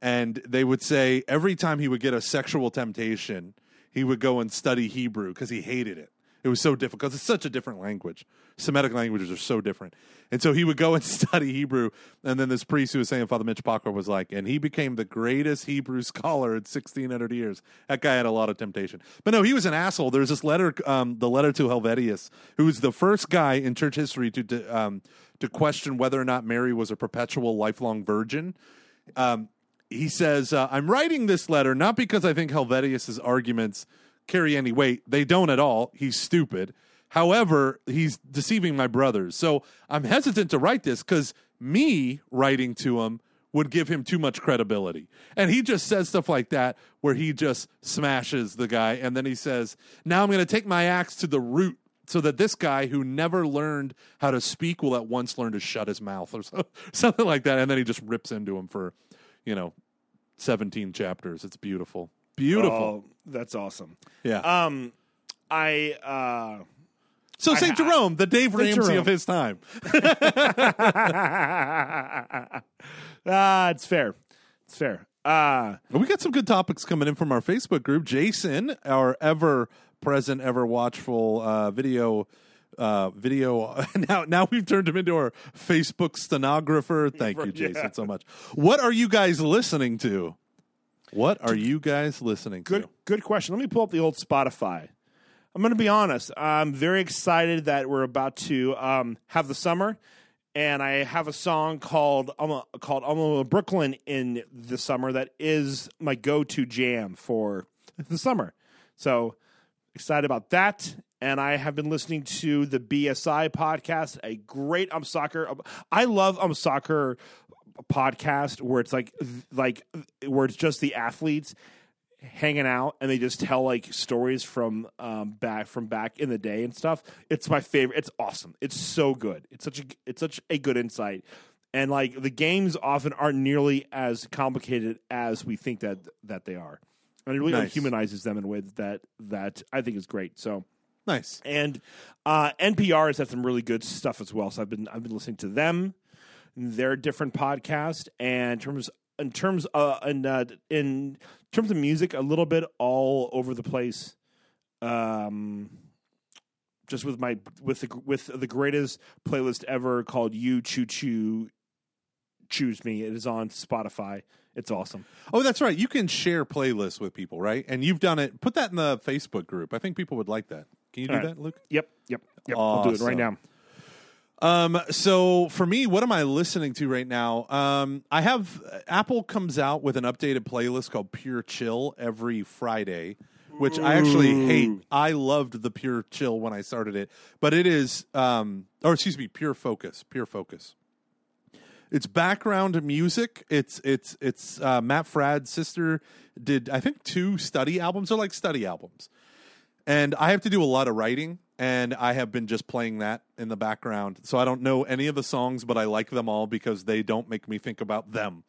Speaker 1: And they would say every time he would get a sexual temptation, he would go and study Hebrew because he hated it. It was so difficult 'cause it's such a different language. Semitic languages are so different. And so he would go *laughs* and study Hebrew. And then this priest who was saying, Father Mitch was like, and he became the greatest Hebrew scholar in 1600 years. That guy had a lot of temptation. But no, he was an asshole. There's this letter, um, the letter to Helvidius, who was the first guy in church history to, to, um, to question whether or not Mary was a perpetual lifelong virgin. Um, he says, uh, I'm writing this letter not because I think Helvidius's arguments carry any weight. They don't at all. He's stupid. However, he's deceiving my brothers. So I'm hesitant to write this because me writing to him would give him too much credibility. And he just says stuff like that where he just smashes the guy. And then he says, Now I'm going to take my axe to the root so that this guy who never learned how to speak will at once learn to shut his mouth or *laughs* so, something like that. And then he just rips into him for, you know, 17 chapters. It's beautiful. Beautiful.
Speaker 2: Oh, that's awesome.
Speaker 1: yeah.
Speaker 2: Um, I uh,
Speaker 1: so St. Jerome, the Dave Ramsey
Speaker 2: Jerome.
Speaker 1: of his time. *laughs*
Speaker 2: ah, it's fair. It's fair. Uh,
Speaker 1: we got some good topics coming in from our Facebook group. Jason, our ever present, ever watchful uh, video. Uh, video *laughs* now. Now we've turned him into our Facebook stenographer. Thank you, Jason,
Speaker 2: Yeah.
Speaker 1: so much. What are you guys listening to? What are you guys listening
Speaker 2: good,
Speaker 1: to?
Speaker 2: good question. Let me pull up the old Spotify. I'm going to be honest. I'm very excited that we're about to um, have the summer, and I have a song called I'm a, called I'm a Brooklyn in the summer that is my go-to jam for *laughs* the summer. So excited about that. And I have been listening to the BSI podcast, a great um soccer. I love um soccer podcast where it's like like where it's just the athletes hanging out and they just tell like stories from um back from back in the day and stuff. It's my favorite. It's awesome. It's so good. It's such a it's such a good insight. And like the games often aren't nearly as complicated as we think that that they are. And it really
Speaker 1: Nice.
Speaker 2: humanizes them in a way that that I think is great. So
Speaker 1: Nice.
Speaker 2: and uh, NPR has had some really good stuff as well. So I've been I've been listening to them, their different podcast, and in terms in terms uh in uh, in terms of music, a little bit all over the place. Um, just with my with the with the greatest playlist ever called "You Choo Choo Choose Me." It is on Spotify. It's awesome.
Speaker 1: Oh, that's right. You can share playlists with people, right? And you've done it. Put that in the Facebook group. I think people would like that. Can you do
Speaker 2: All right.
Speaker 1: that, Luke?
Speaker 2: Yep, yep, yep. I'll do it right now.
Speaker 1: Um, so for me, what am I listening to right now? Um, I have Apple comes out with an updated playlist called Pure Chill every Friday, which I actually hate. I loved the Pure Chill when I started it, but it is, um, or excuse me, Pure Focus, Pure Focus. It's background music. It's it's it's uh, Matt Fradd's sister did I think two study albums. They're like study albums and I have to do a lot of writing, and I have been just playing that in the background. So I don't know any of the songs, but I like them all because they don't make me think about them,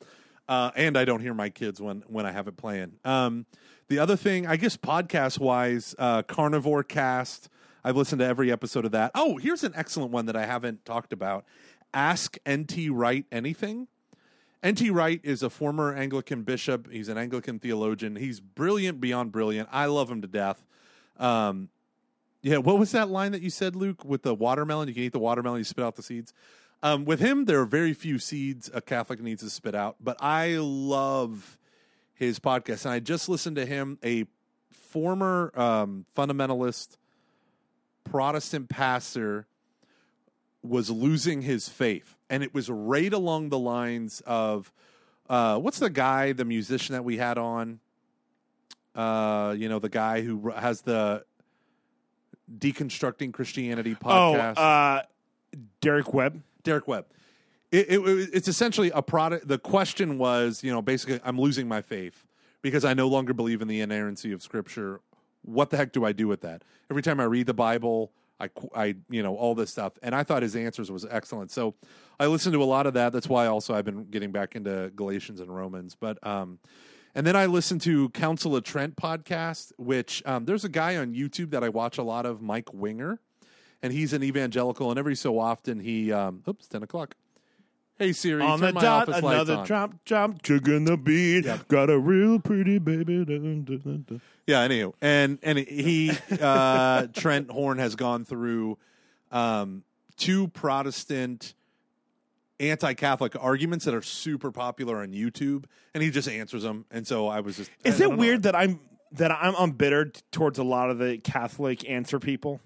Speaker 1: uh, and I don't hear my kids when when I have it playing. Um, the other thing, I guess, podcast wise, uh, Carnivore Cast. I've listened to every episode of that. Oh, here's an excellent one that I haven't talked about. Ask NT Wright anything. N.T. Wright is a former Anglican bishop. He's an Anglican theologian. He's brilliant beyond brilliant. I love him to death. Um, yeah, what was that line that you said, Luke, with the watermelon? You can eat the watermelon, you spit out the seeds. Um, with him, there are very few seeds a Catholic needs to spit out, but I love his podcast. And I just listened to him, a former um, fundamentalist Protestant pastor was losing his faith. And it was right along the lines of uh, what's the guy, the musician that we had on? Uh, you know, the guy who has the deconstructing Christianity podcast.
Speaker 2: Oh, uh, Derek Webb.
Speaker 1: Derek Webb. It, it, it's essentially a product. The question was, you know, basically, I'm losing my faith because I no longer believe in the inerrancy of Scripture. What the heck do I do with that? Every time I read the Bible, I, I, you know, all this stuff, and I thought his answers was excellent. So I listened to a lot of that. That's why also I've been getting back into Galatians and Romans. But um, and then I listen to Council of Trent podcast, which um, there's a guy on YouTube that I watch a lot of, Mike Winger, and he's an evangelical. And every so often he, um, oops, ten o'clock. Hey Siri,
Speaker 2: on
Speaker 1: turn
Speaker 2: the
Speaker 1: my
Speaker 2: dot,
Speaker 1: office lights
Speaker 2: another
Speaker 1: on.
Speaker 2: jump, jump, chicken the beat. Got a real pretty baby. Dun, dun, dun, dun.
Speaker 1: Yeah, anywho, and and he uh, *laughs* Trent Horn has gone through um, two Protestant anti-Catholic arguments that are super popular on YouTube, and he just answers them. And so I was just
Speaker 2: Is
Speaker 1: I
Speaker 2: it
Speaker 1: know.
Speaker 2: weird that I'm that I'm embittered towards a lot of the Catholic answer people?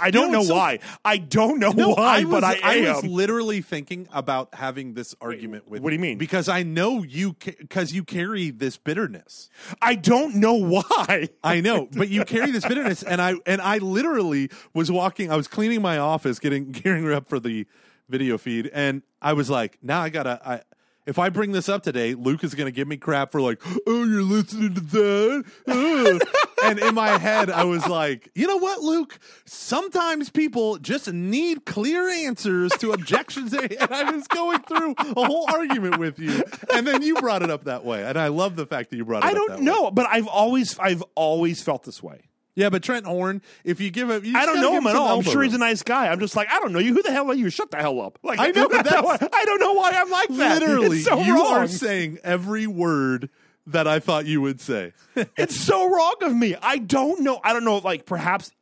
Speaker 2: I don't
Speaker 1: know,
Speaker 2: know,
Speaker 1: it's so-
Speaker 2: why. I don't know
Speaker 1: No,
Speaker 2: why,
Speaker 1: I was,
Speaker 2: but I, am.
Speaker 1: was literally thinking about having this argument with.
Speaker 2: what do you mean?
Speaker 1: Because I know you because you carry this bitterness.
Speaker 2: I don't know why.
Speaker 1: I know, *laughs* but you carry this bitterness, and I and I literally was walking. I was cleaning my office, getting *laughs* gearing up for the video feed, and I was like, now I gotta. I, if I bring this up today, Luke is going to give me crap for like, oh, you're listening to that. Uh." and in my head, I was like, you know what, Luke? Sometimes people just need clear answers to objections. and I was going through a whole argument with you, and then you brought it up that way, and I love the fact that you brought it up.
Speaker 2: I don't
Speaker 1: that way.
Speaker 2: know, but I've always I've always felt this way.
Speaker 1: Yeah, but Trent Horn, if you give him,
Speaker 2: I don't know him at all. I'm sure he's a nice guy. I'm just like, I don't know you. Who the hell are you? Shut the hell up. Like
Speaker 1: I know, *laughs*
Speaker 2: that's
Speaker 1: that's-
Speaker 2: I don't know why I'm like that.
Speaker 1: Literally,
Speaker 2: so
Speaker 1: you
Speaker 2: wrong.
Speaker 1: are saying every word that I thought you would say. *laughs*
Speaker 2: it's so wrong of me. I don't know. I don't know. Like perhaps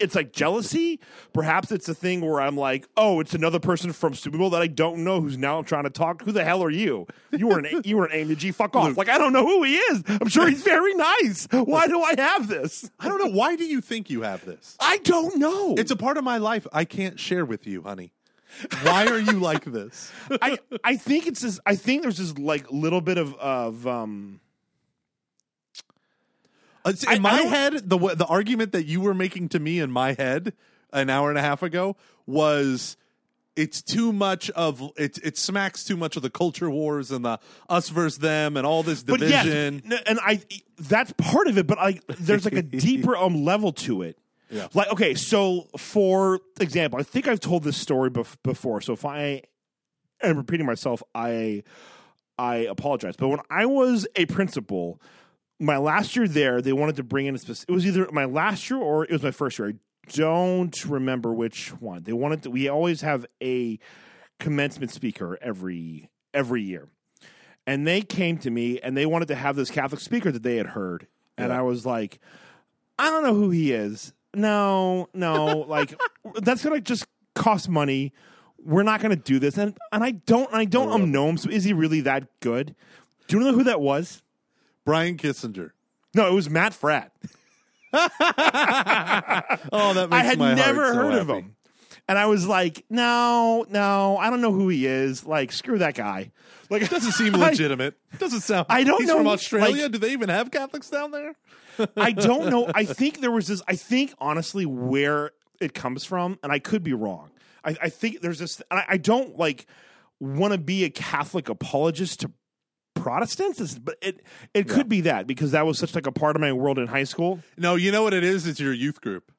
Speaker 2: it's like jealousy. Perhaps it's a thing where I'm like, oh, it's another person from Super Bowl that I don't know who's now trying to talk. Who the hell are you? You were an *laughs* you were an Amy G. Fuck off. Like I don't know who he is. I'm sure he's very nice. Why do I have this?
Speaker 1: I don't know. Why do you think you have this?
Speaker 2: I don't know.
Speaker 1: It's a part of my life I can't share with you, honey. Why are you like this? *laughs*
Speaker 2: I I think it's this. I think there's this like little bit of of um.
Speaker 1: Uh, in
Speaker 2: I
Speaker 1: my
Speaker 2: don't-
Speaker 1: head, the the argument that you were making to me in my head an hour and a half ago was it's too much of it. It smacks too much of the culture wars and the us versus them and all this
Speaker 2: but
Speaker 1: division.
Speaker 2: yes, and I that's part of it. But like, there's like a *laughs* deeper um level to it.
Speaker 1: Yeah.
Speaker 2: Like, okay, so for example, I think I've told this story bef- before. So if I am repeating myself, I I apologize. But when I was a principal, my last year there, they wanted to bring in a specific. It was either my last year or it was my first year. I don't remember which one. They wanted to. We always have a commencement speaker every every year and they came to me and they wanted to have this Catholic speaker that they had heard, and
Speaker 1: Yeah.
Speaker 2: I was like, I don't know who he is. No, no, *laughs* like that's gonna just cost money. We're not gonna do this, and and I don't, I don't um, know him. So is he really that good? Do you know who that was?
Speaker 1: Brian Kissinger.
Speaker 2: No, it was Matt Fradd. *laughs*
Speaker 1: Oh, that makes
Speaker 2: I had
Speaker 1: my heart
Speaker 2: never
Speaker 1: so
Speaker 2: heard of
Speaker 1: happy.
Speaker 2: him. And I was like, no, no, I don't know who he is. Like, screw that guy. Like,
Speaker 1: It doesn't seem *laughs* legitimate. It doesn't sound.
Speaker 2: I don't
Speaker 1: he's
Speaker 2: know,
Speaker 1: from Australia.
Speaker 2: like-
Speaker 1: Do they even have Catholics down there?
Speaker 2: I *laughs* don't know. I think there was this. I think honestly where it comes from, and I could be wrong. I, I think there's this. and I, I don't like want to be a Catholic apologist to Protestants, but it it could be that because that was such like a part of my world in high school.
Speaker 1: No, you know what it is? It's your youth group.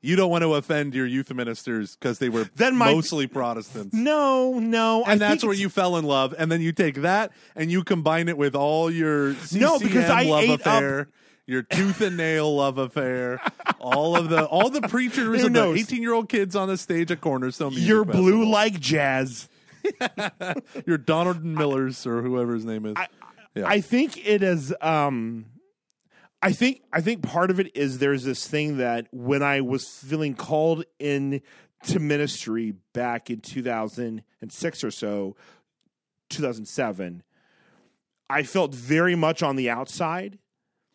Speaker 1: You don't want to offend your youth ministers because they were
Speaker 2: Then my-
Speaker 1: mostly Protestants.
Speaker 2: No, no, I
Speaker 1: and that's where you fell in love, and then you take that and you combine it with all your CCM
Speaker 2: No, because I
Speaker 1: love
Speaker 2: ate
Speaker 1: affair, your tooth and nail love affair, *laughs* all of the all the preachers and the eighteen year old kids on the stage at Cornerstone. Music
Speaker 2: you're blue like jazz. *laughs*
Speaker 1: Your Donald Millers or whoever his name is. Yeah.
Speaker 2: I think it is. Um, I think I think part of it is there's this thing that when I was feeling called in to ministry back in 2006 or so, 2007, I felt very much on the outside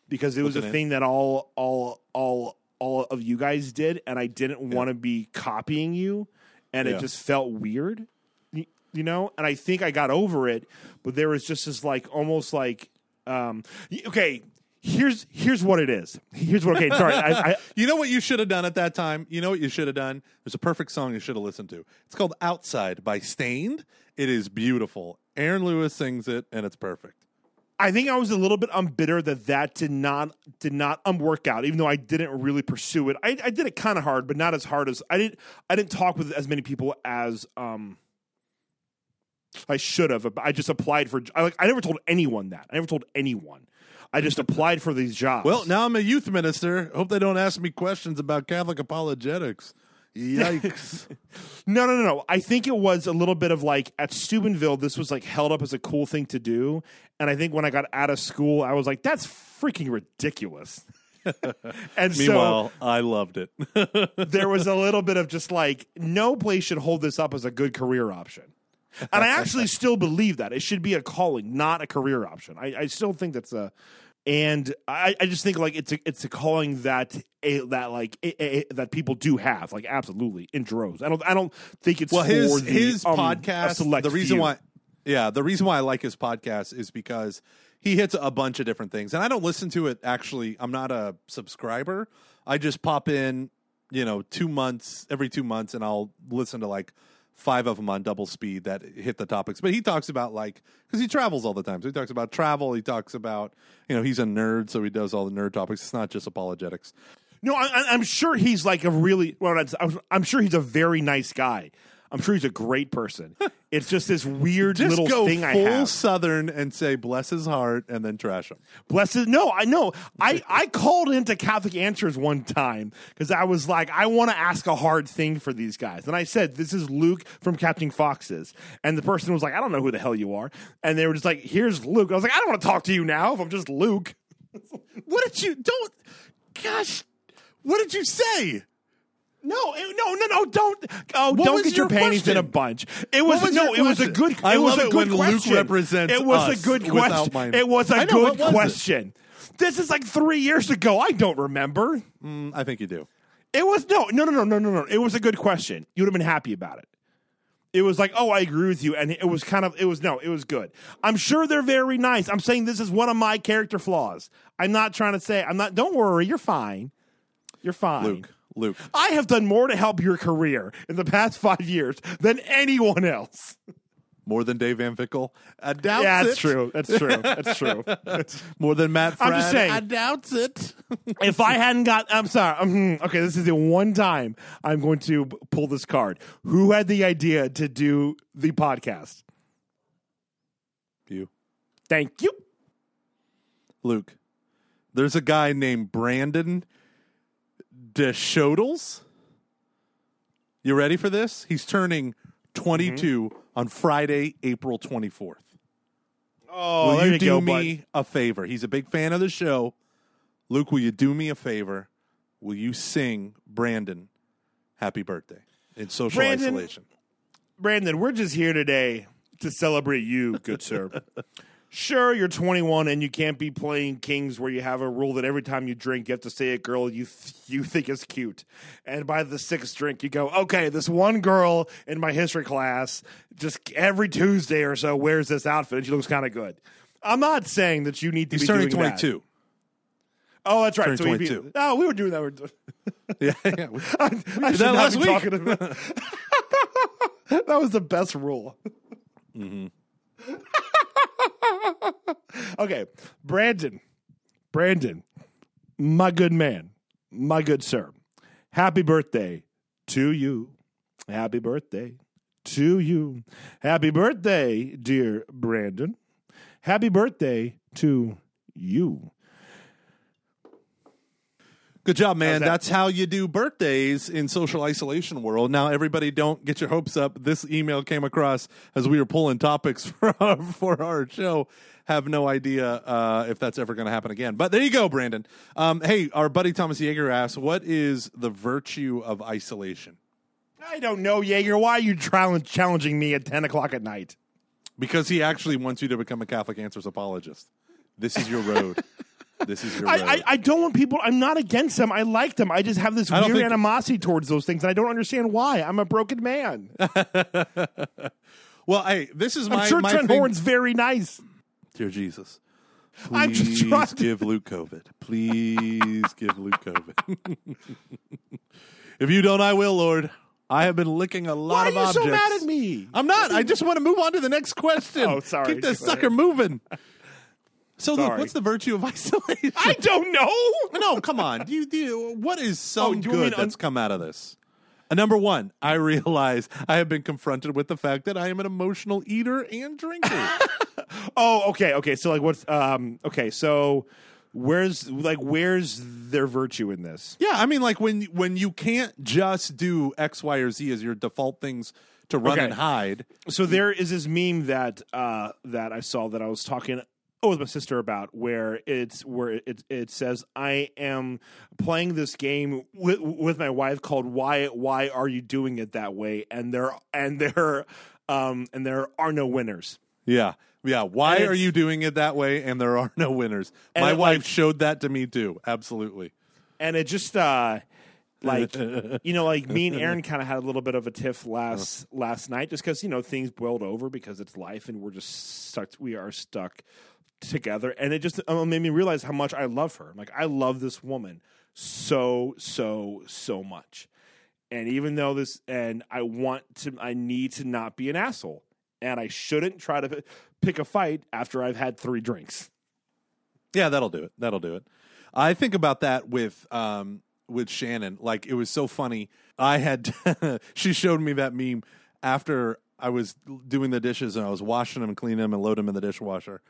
Speaker 2: because it was a
Speaker 1: Looking in.
Speaker 2: thing that all all all all of you guys did, and I didn't want to be copying you, and
Speaker 1: Yeah.
Speaker 2: it just felt weird you know and i think i got over it but there was just this like almost like um okay here's here's what it is here's what okay sorry I, I *laughs*
Speaker 1: You know what you should have done at that time? You know what you should have done? There's a perfect song you should have listened to. It's called Outside by Staind. It is beautiful. Aaron Lewis sings it, and it's perfect.
Speaker 2: I think I was a little bit unbitter that that did not did not um work out, even though I didn't really pursue it. I, I did it kind of hard, but not as hard as I didn't. I didn't talk with as many people as um I should have. I just applied for. I like. I never told anyone that. I never told anyone. I just applied for these jobs.
Speaker 1: Well, now I'm a youth minister. Hope they don't ask me questions about Catholic apologetics. Yikes. *laughs*
Speaker 2: No, no, no, no. I think it was a little bit of like at Steubenville, this was like held up as a cool thing to do. And I think when I got out of school, I was like, that's freaking ridiculous. *laughs* and
Speaker 1: Meanwhile, I loved it. *laughs*
Speaker 2: there was a little bit of just like, no place should hold this up as a good career option. And I actually still believe that. It should be a calling, not a career option. I, I still think that's a. And I, I just think like it's a it's a calling that a, that like a, a- that people do have like absolutely in droves. I don't I don't think it's
Speaker 1: well,
Speaker 2: for
Speaker 1: his
Speaker 2: the,
Speaker 1: his
Speaker 2: um,
Speaker 1: podcast. The reason
Speaker 2: few.
Speaker 1: why, yeah, the reason why I like his podcast is because he hits a bunch of different things, and I don't listen to it. Actually, I'm not a subscriber. I just pop in, you know, two months every two months, and I'll listen to like five of them on double speed that hit the topics. But he talks about like because he travels all the time, so he talks about travel. He talks about you know he's a nerd, so he does all the nerd topics. It's not just apologetics.
Speaker 2: No, I, I'm sure he's like a really well. I'm sure he's a very nice guy. I'm sure he's a great person. *laughs* it's just this weird
Speaker 1: Just
Speaker 2: little
Speaker 1: go
Speaker 2: thing I
Speaker 1: full
Speaker 2: have.
Speaker 1: Southern and say bless his heart, and then trash him.
Speaker 2: Bless his. No, I know. I I called into Catholic Answers one time because I was like, I want to ask a hard thing for these guys, and I said, "This is Luke from Catching Foxes," and the person was like, "I don't know who the hell you are," and they were just like, "Here's Luke." I was like, "I don't want to talk to you now if I'm just Luke." *laughs*
Speaker 1: What did you don't? Gosh, what did you say?
Speaker 2: No, it- no, no, no! Don't, oh,
Speaker 1: What
Speaker 2: don't get your, panties in a bunch. It was,
Speaker 1: was
Speaker 2: no, it was a
Speaker 1: question?
Speaker 2: good.
Speaker 1: I
Speaker 2: it was
Speaker 1: love
Speaker 2: a good
Speaker 1: when Luke
Speaker 2: question.
Speaker 1: represents
Speaker 2: It was a good question. It was a
Speaker 1: I know,
Speaker 2: good
Speaker 1: was it?
Speaker 2: question. This is like three years ago. I don't remember.
Speaker 1: Mm, I think you do.
Speaker 2: It was no, no, no, no, no, no, no. It was a good question. You would have been happy about it. It was like, oh, I agree with you, and it was kind of, it was no, it was good. I'm sure they're very nice. I'm saying this is one of my character flaws. I'm not trying to say I'm not. Don't worry, you're fine. You're fine.
Speaker 1: Luke, Luke.
Speaker 2: I have done more to help your career in the past five years than anyone else.
Speaker 1: More than Dave Van Vickle? I doubt it.
Speaker 2: Yeah,
Speaker 1: it.
Speaker 2: that's true. That's true. That's true. *laughs*
Speaker 1: More than Matt
Speaker 2: I'm just saying.
Speaker 1: I doubt it. *laughs*
Speaker 2: if I hadn't got, I'm sorry. um, okay, this is the one time I'm going to pull this card. Who had the idea to do the podcast?
Speaker 1: you.
Speaker 2: Thank you.
Speaker 1: Luke, there's a guy named Brandon Deschodels. You ready for this? He's turning 22 on Friday, April 24th.
Speaker 2: Oh,
Speaker 1: will you,
Speaker 2: you
Speaker 1: do
Speaker 2: go,
Speaker 1: me a favor? He's a big fan of the show. Luke, will you do me a favor? Will you sing Brandon happy birthday in social
Speaker 2: Brandon-
Speaker 1: isolation?
Speaker 2: Brandon, we're just here today to celebrate you, good sir. *laughs* Sure, you're 21 and you can't be playing Kings where you have a rule that every time you drink, you have to say a girl you th- you think is cute. And by the sixth drink, you go, okay, this one girl in my history class just every Tuesday or so wears this outfit and she looks kind of good. I'm not saying that you need to
Speaker 1: He's
Speaker 2: be
Speaker 1: turning
Speaker 2: doing that.
Speaker 1: 22.
Speaker 2: Oh, that's right.
Speaker 1: Turning
Speaker 2: So he'd be-
Speaker 1: 22.
Speaker 2: oh, we were doing that. We were- *laughs*
Speaker 1: Yeah, yeah. *laughs*
Speaker 2: I, I should
Speaker 1: that
Speaker 2: not
Speaker 1: last
Speaker 2: be
Speaker 1: week.
Speaker 2: talking about. *laughs* that was the best rule.
Speaker 1: Mm-hmm. *laughs*
Speaker 2: okay, Brandon, Brandon, my good man, my good sir. Happy birthday to you. Happy birthday to you. Happy birthday, dear Brandon. Happy birthday to you.
Speaker 1: Good job, man.
Speaker 2: That?
Speaker 1: That's how you do birthdays in social isolation world. Now, everybody, don't get your hopes up. This email came across as we were pulling topics *laughs* for our, for our show. Have no idea uh, if that's ever going to happen again. But there you go, Brandon. Um, hey, our buddy Thomas Yeager asks, "What is the virtue of isolation?"
Speaker 2: I don't know, Jaeger. Why are you challenging me at 10 o'clock at night?
Speaker 1: Because he actually wants you to become a Catholic Answers apologist. This is your road. *laughs* this is your.
Speaker 2: I, I, I don't want people. I'm not against them. I like them. I just have this weird
Speaker 1: think-
Speaker 2: animosity towards those things, and I don't understand why. I'm a broken man. *laughs*
Speaker 1: well, hey, this is my
Speaker 2: I'm sure
Speaker 1: my
Speaker 2: Trent
Speaker 1: thing-
Speaker 2: Horn's very nice.
Speaker 1: Dear Jesus,
Speaker 2: I'm just
Speaker 1: please
Speaker 2: trying to-
Speaker 1: give Luke COVID. Please give Luke COVID. *laughs* if you don't, I will, Lord. I have been licking a lot
Speaker 2: Why are
Speaker 1: of
Speaker 2: you
Speaker 1: objects.
Speaker 2: so mad at me?
Speaker 1: I'm not. I just want to move on to the next question.
Speaker 2: Oh, sorry.
Speaker 1: Keep this sucker moving. *laughs* So,
Speaker 2: Sorry.
Speaker 1: what's the virtue of *laughs* isolation?
Speaker 2: I don't know. *laughs*
Speaker 1: no, come on. Do you, do you, what is so
Speaker 2: Oh,
Speaker 1: good
Speaker 2: un-
Speaker 1: that's come out of this? Uh, number one, I realize I have been confronted with the fact that I am an emotional eater and drinker. *laughs*
Speaker 2: Oh, okay, okay. So like, what's um? Okay, so where's like where's their virtue in this?
Speaker 1: Yeah, I mean, like when when you can't just do X, Y, or Z as your default things to run
Speaker 2: Okay.
Speaker 1: and hide.
Speaker 2: So there is this meme that uh that I saw that I was talking oh, with my sister about where it's where it it says I am playing this game with with my wife called why why are you doing it that way and there and there um and there are no winners.
Speaker 1: Yeah, yeah. Why are you doing it that way? And there are no winners. My wife
Speaker 2: like-
Speaker 1: showed that to me too. Absolutely.
Speaker 2: and it just uh like you know like me and aaron kind of had a little bit of a tiff last last night just because you know things boiled over because it's life and we're just stuck we are stuck together and it just uh, made me realize how much i love her like i love this woman so so so much and even though this and i want to i need to not be an asshole and i shouldn't try to p- pick a fight after i've had three drinks
Speaker 1: Yeah, that'll do it. That'll do it. I think about that with um with Shannon. Like it was so funny. I had *laughs* she showed me that meme after I was doing the dishes and I was washing them and cleaning them and loading them in the dishwasher.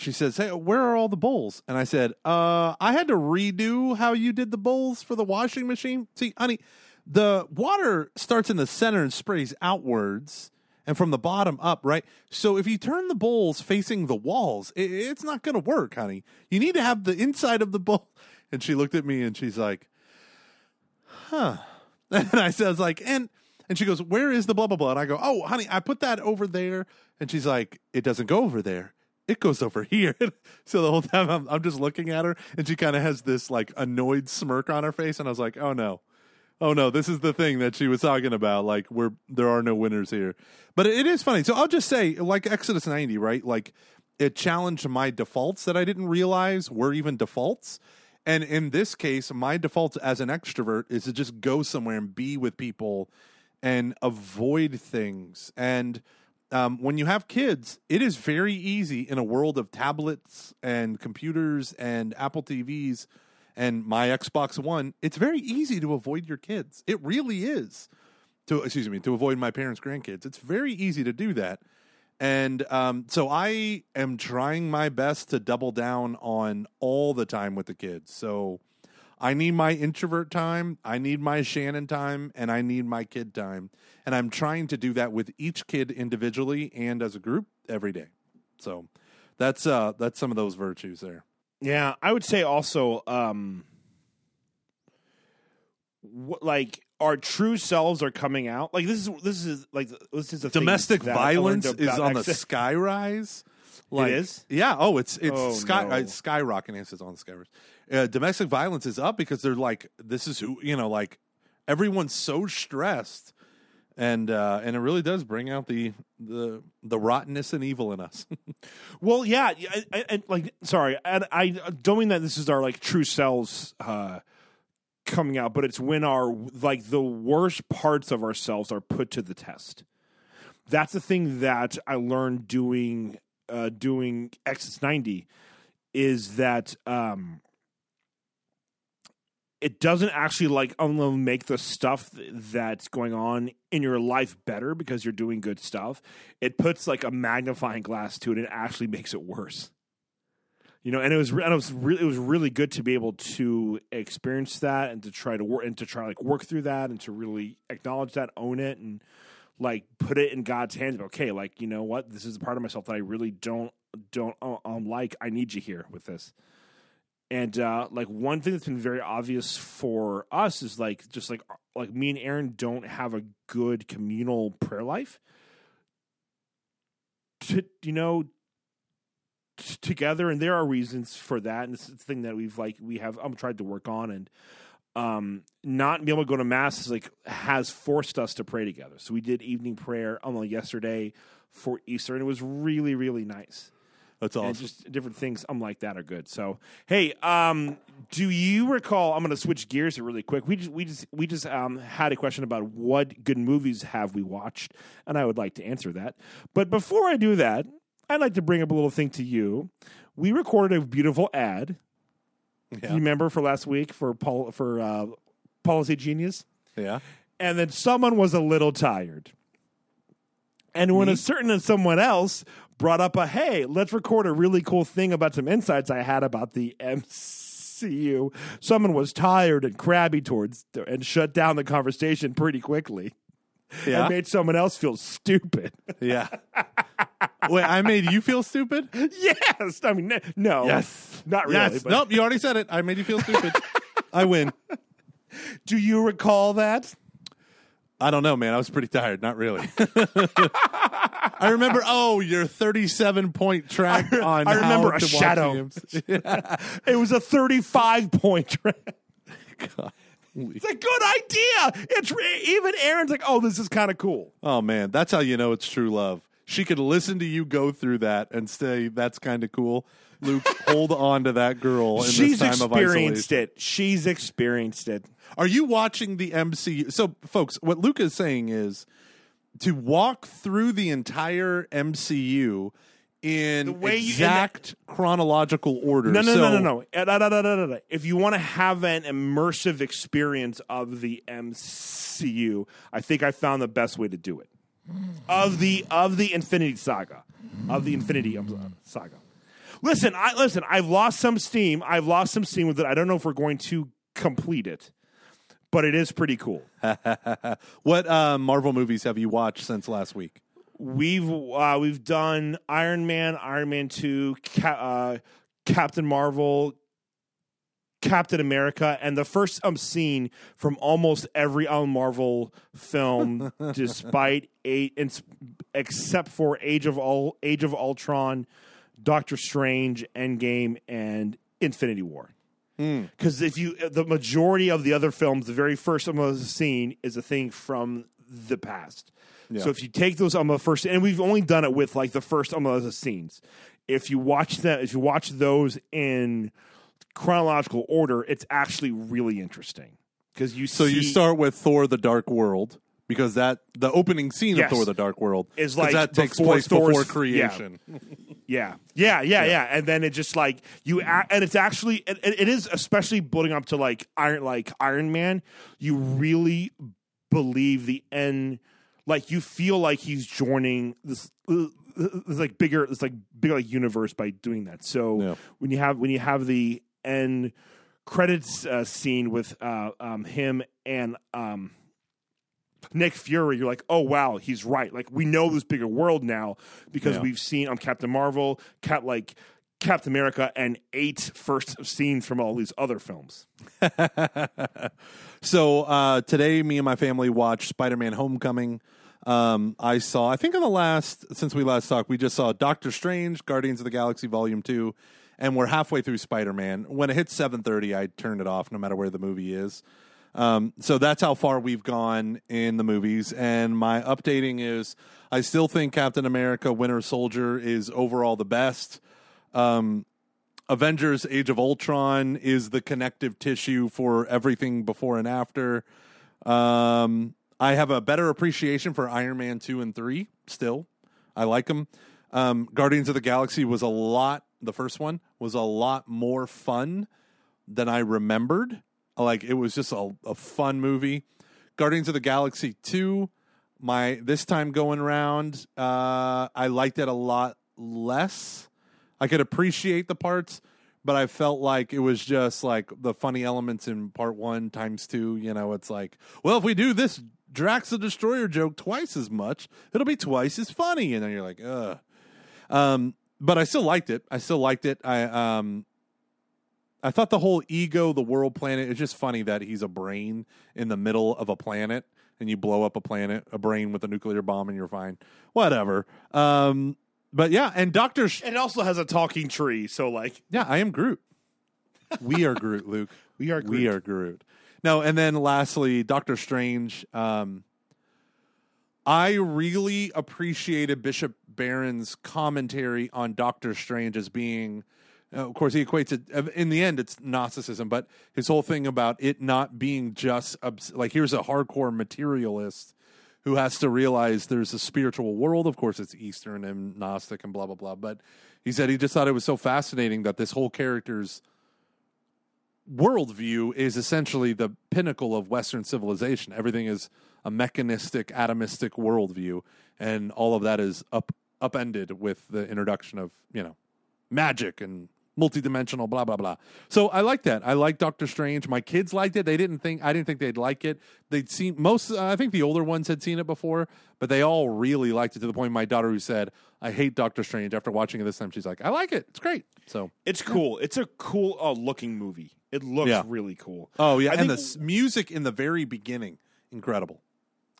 Speaker 1: She says, "Hey, where are all the bowls?" And I said, "Uh, I had to redo how you did the bowls for the washing machine. See, honey, the water starts in the center and sprays outwards." and from the bottom up, right? So if you turn the bowls facing the walls, i it's not going to work, honey. You need to have the inside of the bowl. *laughs* And she looked at me and she's like, "Huh." *laughs* And I says, like, and and she goes, "Where is the blah blah blah?" And I go, "Oh, honey, I put that over there." And she's like, "It doesn't go over there." It goes over here. *laughs* so the whole time I'm, I'm just looking at her, and she kind of has this like annoyed smirk on her face, and I was like, "Oh no, oh no, this is the thing that she was talking about. Like, we're there are no winners here. But it is funny. So I'll just say, like Exodus 90, right? Like, it challenged my defaults that I didn't realize were even defaults. And in this case, my default as an extrovert is to just go somewhere and be with people and avoid things. And um, when you have kids, it is very easy in a world of tablets and computers and Apple TVs and my Xbox One. It's very easy to avoid your kids. It really is. To excuse me, to avoid my parents' grandkids. It's very easy to do that. And um, so I am trying my best to double down on all the time with the kids. So I need my introvert time, I need my Shannon time, and I need my kid time. And I'm trying to do that with each kid individually and as a group every day. So that's uh that's some of those virtues there.
Speaker 2: Yeah, I would say also, um, what, like our true selves are coming out. Like this is this is like this is a
Speaker 1: Domestic violence is on the sky rise. Like,
Speaker 2: is?
Speaker 1: Yeah. Oh, it's it's
Speaker 2: Oh,
Speaker 1: sky
Speaker 2: no.
Speaker 1: it's skyrocketing. It's on the sky rise. Uh, domestic violence is up because they're like this is who you know like everyone's so stressed. And uh, and it really does bring out the the the rottenness and evil in us. *laughs*
Speaker 2: Well, yeah, I, I- like sorry, and I don't mean that this is our like true selves uh, coming out, but it's when our like the worst parts of ourselves are put to the test. That's the thing that I learned doing uh, doing Exodus ninety is that um, it doesn't actually like make the stuff that's going on in your life better because you're doing good stuff. It puts like a magnifying glass to it and actually makes it worse. You know, and it was and it was really it was really good to be able to experience that and to try to work and to try like work through that and to really acknowledge that, own it, and like put it in God's hands. Okay, like you know what, this is a part of myself that I really don't don't uh, um like. I need you here with this. And uh, like one thing that's been very obvious for us is like just like like me and Aaron don't have a good communal prayer life. To, you know, t- together, and there are reasons for that, and it's the thing that we've like we have um tried to work on, and um not being able to go to mass is like has forced us to pray together. So we did evening prayer um yesterday for Easter, and it was really really nice
Speaker 1: That's
Speaker 2: and just different things I'm like that are good. So, hey, um, do you recall? I'm going to switch gears here really quick. We just we just we just um, had a question about what good movies have we watched, and I would like to answer that. But before I do that, I'd like to bring up a little thing to you. We recorded a beautiful ad.
Speaker 1: Yeah.
Speaker 2: You remember for last week for Paul for uh, Policy Genius,
Speaker 1: yeah.
Speaker 2: and then someone was a little tired. And when a certain someone else brought up a hey, let's record a really cool thing about some insights I had about the MCU, someone was tired and crabby towards and shut down the conversation pretty quickly.
Speaker 1: Yeah.
Speaker 2: And made someone else feel stupid. *laughs*
Speaker 1: Yeah. Wait, I made you feel stupid?
Speaker 2: yes, I mean no. Yes. not really.
Speaker 1: Yes.
Speaker 2: but-
Speaker 1: Nope, you already said it. I made you feel stupid. *laughs* I win.
Speaker 2: Do you recall that?
Speaker 1: I don't know, man. I was pretty tired. Not really. *laughs* I remember, oh, your 37 point track on
Speaker 2: I remember a shadow. *laughs* It was a thirty-five point. track.
Speaker 1: MC.
Speaker 2: it's a good idea. It's even Aaron's like, oh, this is kind of cool.
Speaker 1: oh, man. That's how you know it's true love. She could listen to you go through that and say, that's kind of cool. Luke, *laughs* hold on to that girl in
Speaker 2: She's
Speaker 1: this time
Speaker 2: experienced it. She's experienced it.
Speaker 1: Are you watching the MCU? So, folks, what Luke is saying is to walk through the entire MCU in
Speaker 2: way you-
Speaker 1: exact chronological order.
Speaker 2: No, no,
Speaker 1: So-
Speaker 2: no, no, no. No, no, no, no. If you want to have an immersive experience of the MCU, I think I found the best way to do it. Of the of the Infinity Saga, of the Infinity Saga. Listen, I listen. I've lost some steam. I've lost some steam with it. I don't know if we're going to complete it, but it is pretty cool. *laughs*
Speaker 1: What uh, Marvel movies have you watched since last week?
Speaker 2: We've uh, we've done Iron Man, Iron Man Two, Ca- uh, Captain Marvel, Captain America, and the first um scene from almost every um, Marvel film, *laughs* despite eight, except for Age of All Age of Ultron, Doctor Strange, Endgame, and Infinity War. Mm. Because if you, the majority of the other films, the very first Umbrella scene is a thing from the past.
Speaker 1: Yeah.
Speaker 2: So if you take those Umbrella first, and we've only done it with like the first Umbrella scenes. If you watch that, if you watch those in chronological order, it's actually really interesting because you
Speaker 1: So you start with Thor: The Dark World because that the opening scene
Speaker 2: Yes.
Speaker 1: of Thor: The Dark World
Speaker 2: Is like
Speaker 1: that takes
Speaker 2: before
Speaker 1: place
Speaker 2: Thor's-
Speaker 1: before
Speaker 2: yeah.
Speaker 1: creation. *laughs*
Speaker 2: Yeah, yeah, yeah, yeah, and then it just like you, a- and it's actually it, it is especially building up to like Iron, like Iron Man. You really believe the end, like you feel like he's joining this, this like bigger, this like bigger like universe by doing that. So
Speaker 1: Yeah.
Speaker 2: when you have when you have the end credits uh, scene with uh, um, him and um, Nick Fury, you're like, oh wow, he's right. Like we know this bigger world now because
Speaker 1: Yeah.
Speaker 2: we've seen on Captain Marvel, Cap like Captain America, and eight first scenes from all these other films. *laughs*
Speaker 1: So uh, today, me and my family watched Spider Man Homecoming. Um, I saw, I think in the last, since we last talked, we just saw Doctor Strange, Guardians of the Galaxy Volume 2, and we're halfway through Spider Man. When it hits 7.30, I turn it off no matter where the movie is. Um, so that's how far we've gone in the movies. And my updating is I still think Captain America Winter Soldier is overall the best. Um, Avengers Age of Ultron is the connective tissue for everything before and after. Um, I have a better appreciation for Iron Man 2 and 3 still. I like them. Um, Guardians of the Galaxy was a lot, the first one was a lot more fun than I remembered. Like it was just a, a fun movie. Guardians of the Galaxy 2, my this time going around, uh, I liked it a lot less. I could appreciate the parts, but I felt like it was just like the funny elements in part one times two. You know, it's like, well, if we do this Drax the Destroyer joke twice as much, it'll be twice as funny. And then you're like, ugh. Um, but I still liked it. I still liked it. I um, I thought the whole ego, the world planet, it's just funny that he's a brain in the middle of a planet and you blow up a planet, a brain with a nuclear bomb and you're fine. Whatever. Um, but yeah, and Doctor, Sh-
Speaker 2: it also has a talking tree, so like
Speaker 1: yeah, I am Groot. We are Groot, Luke. *laughs*
Speaker 2: we are Groot.
Speaker 1: We are Groot. No, and then lastly, Doctor Strange. Um, I really appreciated Bishop Barron's commentary on Doctor Strange as being, uh, of course, he equates it. uh, In the end, it's Gnosticism, but his whole thing about it not being just like here's a hardcore materialist who has to realize there's a spiritual world. Of course, it's Eastern and Gnostic and blah blah blah. But he said he just thought it was so fascinating that this whole character's worldview is essentially the pinnacle of Western civilization. Everything is a mechanistic, atomistic worldview, and all of that is up upended with the introduction of you know magic and multidimensional blah blah blah. So I like that. I like Doctor Strange. My kids liked it. They didn't think I didn't think they'd like it. They'd seen most. Uh, I think the older ones had seen it before, but they all really liked it to the point. My daughter who said, "I hate Doctor Strange." After watching it this time, she's like, "I like it. It's great." So
Speaker 2: It's cool. It's a cool uh, looking movie. It looks
Speaker 1: Yeah.
Speaker 2: really cool.
Speaker 1: Oh yeah,
Speaker 2: I
Speaker 1: and
Speaker 2: think-
Speaker 1: the music in the very beginning, incredible.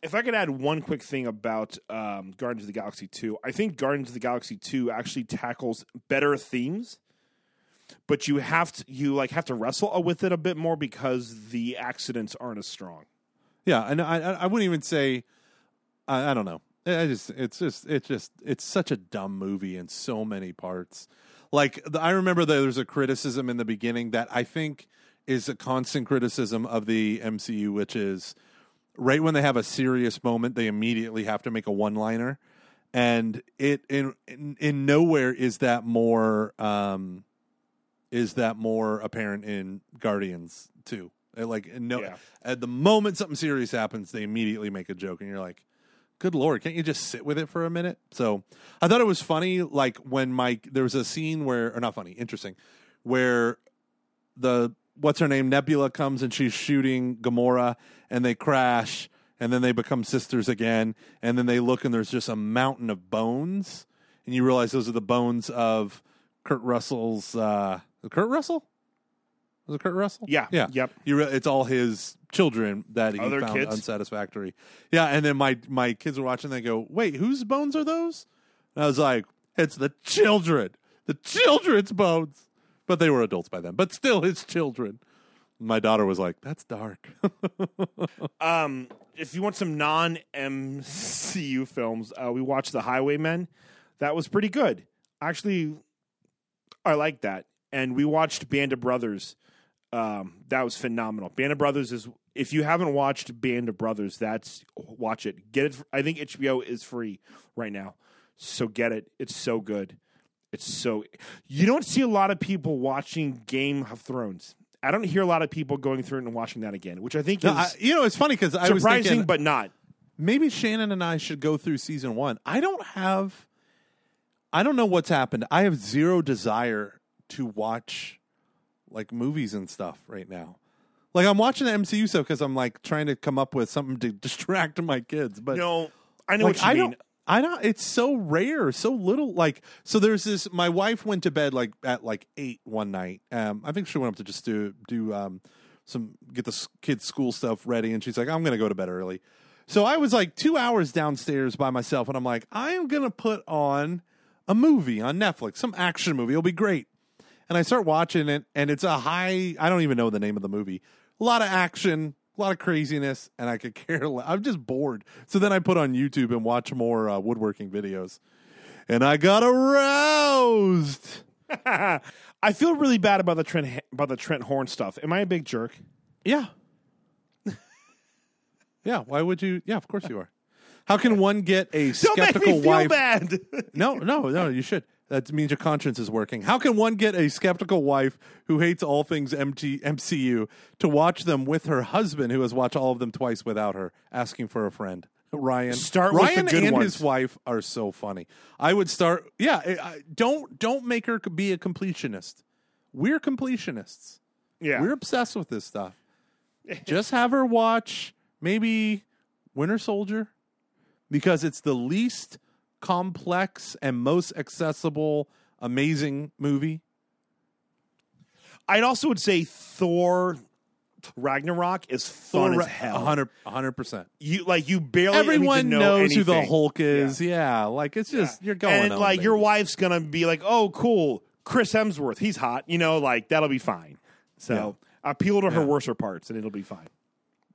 Speaker 2: If I could add one quick thing about um, Guardians of the Galaxy 2, I think Guardians of the Galaxy 2 actually tackles better themes, but you have to you like have to wrestle with it a bit more because the accidents aren't as strong.
Speaker 1: Yeah, and I I wouldn't even say I, I don't know. I just it's just it's just it's such a dumb movie in so many parts. Like the, I remember that there's a criticism in the beginning that I think is a constant criticism of the MCU, which is right when they have a serious moment, they immediately have to make a one-liner, and it in in, in nowhere is that more um is that more apparent in Guardians too. Like no,
Speaker 2: Yeah.
Speaker 1: at the moment something serious happens, they immediately make a joke, and you're like, "Good lord, can't you just sit with it for a minute?" So I thought it was funny, like when Mike there was a scene where, or not funny, interesting, where the what's her name Nebula comes and she's shooting Gamora, and they crash, and then they become sisters again, and then they look and there's just a mountain of bones, and you realize those are the bones of Kurt Russell's. uh Kurt Russell. Was it Kurt Russell?
Speaker 2: Yeah.
Speaker 1: yeah,
Speaker 2: Yep.
Speaker 1: You re- it's all his children that he
Speaker 2: Other
Speaker 1: found
Speaker 2: kids?
Speaker 1: unsatisfactory. Yeah, and then my my kids were watching. They go, "Wait, whose bones are those?" And I was like, "It's the children, the children's bones." but they were adults by then. But still, his children. My daughter was like, "That's dark." *laughs*
Speaker 2: Um, if you want some non MCU films, uh, we watched The Highwaymen. That was pretty good. Actually, I like that. And we watched Band of Brothers. Um, that was phenomenal. Band of Brothers is if you haven't watched Band of Brothers, that's watch it. Get it. I think HBO is free right now, so get it. It's so good. It's so you don't see a lot of people watching Game of Thrones. I don't hear a lot of people going through it and watching that again, which I think
Speaker 1: No,
Speaker 2: is
Speaker 1: I- you know, it's funny because I was
Speaker 2: surprising,
Speaker 1: thinking
Speaker 2: but not.
Speaker 1: maybe Shannon and I should go through season one. I don't have, I don't know what's happened. I have zero desire to watch like movies and stuff right now. Like I'm watching the MCU stuff because I'm like trying to come up with something to *laughs* distract my kids. But
Speaker 2: No, I know
Speaker 1: like
Speaker 2: what you
Speaker 1: I
Speaker 2: mean.
Speaker 1: don't. I don't. It's so rare, so little. Like so, there's this. My wife went to bed like at like eight one night. Um, I think she went up to just do do um some get the kids' school stuff ready, and she's like, I'm gonna go to bed early. So I was like two hours downstairs by myself, and I'm like, I am gonna put on a movie on Netflix, some action movie. It'll be great. And I start watching it, and it's a high. I don't even know the name of the movie. A lot of action, a lot of craziness, and I could *laughs* care. less. I'm just bored. So then I put on YouTube and watch more uh, woodworking videos, and I got aroused. *laughs*
Speaker 2: I feel really bad about the Trent about the Trent Horn stuff. Am I a big jerk?
Speaker 1: Yeah, *laughs* yeah. Why would you? Yeah, of course you are. How can one get a
Speaker 2: Don't make
Speaker 1: skeptical
Speaker 2: me feel
Speaker 1: wife?
Speaker 2: bad.
Speaker 1: No, no, no, you should. That means your conscience is working. How can one get a skeptical wife who hates all things MT, MCU to watch them with her husband who has watched all of them twice without her, asking for a friend? Ryan.
Speaker 2: Start
Speaker 1: Ryan
Speaker 2: good
Speaker 1: and
Speaker 2: ones.
Speaker 1: his wife are so funny. I would start. Yeah, I- don't don't make her be a completionist. We're completionists.
Speaker 2: yeah,
Speaker 1: We're obsessed with this stuff. *laughs* Just have her watch maybe Winter Soldier because it's the least complex and most accessible, amazing movie.
Speaker 2: I'd also would say Thor Ragnarok is fun
Speaker 1: Thor-
Speaker 2: as hell.
Speaker 1: 100 100%.
Speaker 2: You like you barely
Speaker 1: Everyone
Speaker 2: know
Speaker 1: knows who the. Hulk is. Yeah, like it's just you're going
Speaker 2: and like your wife's gonna be like, "Oh, cool, Chris Hemsworth, he's hot." You know, like that'll be fine. So appeal to her worser parts, and it'll be fine.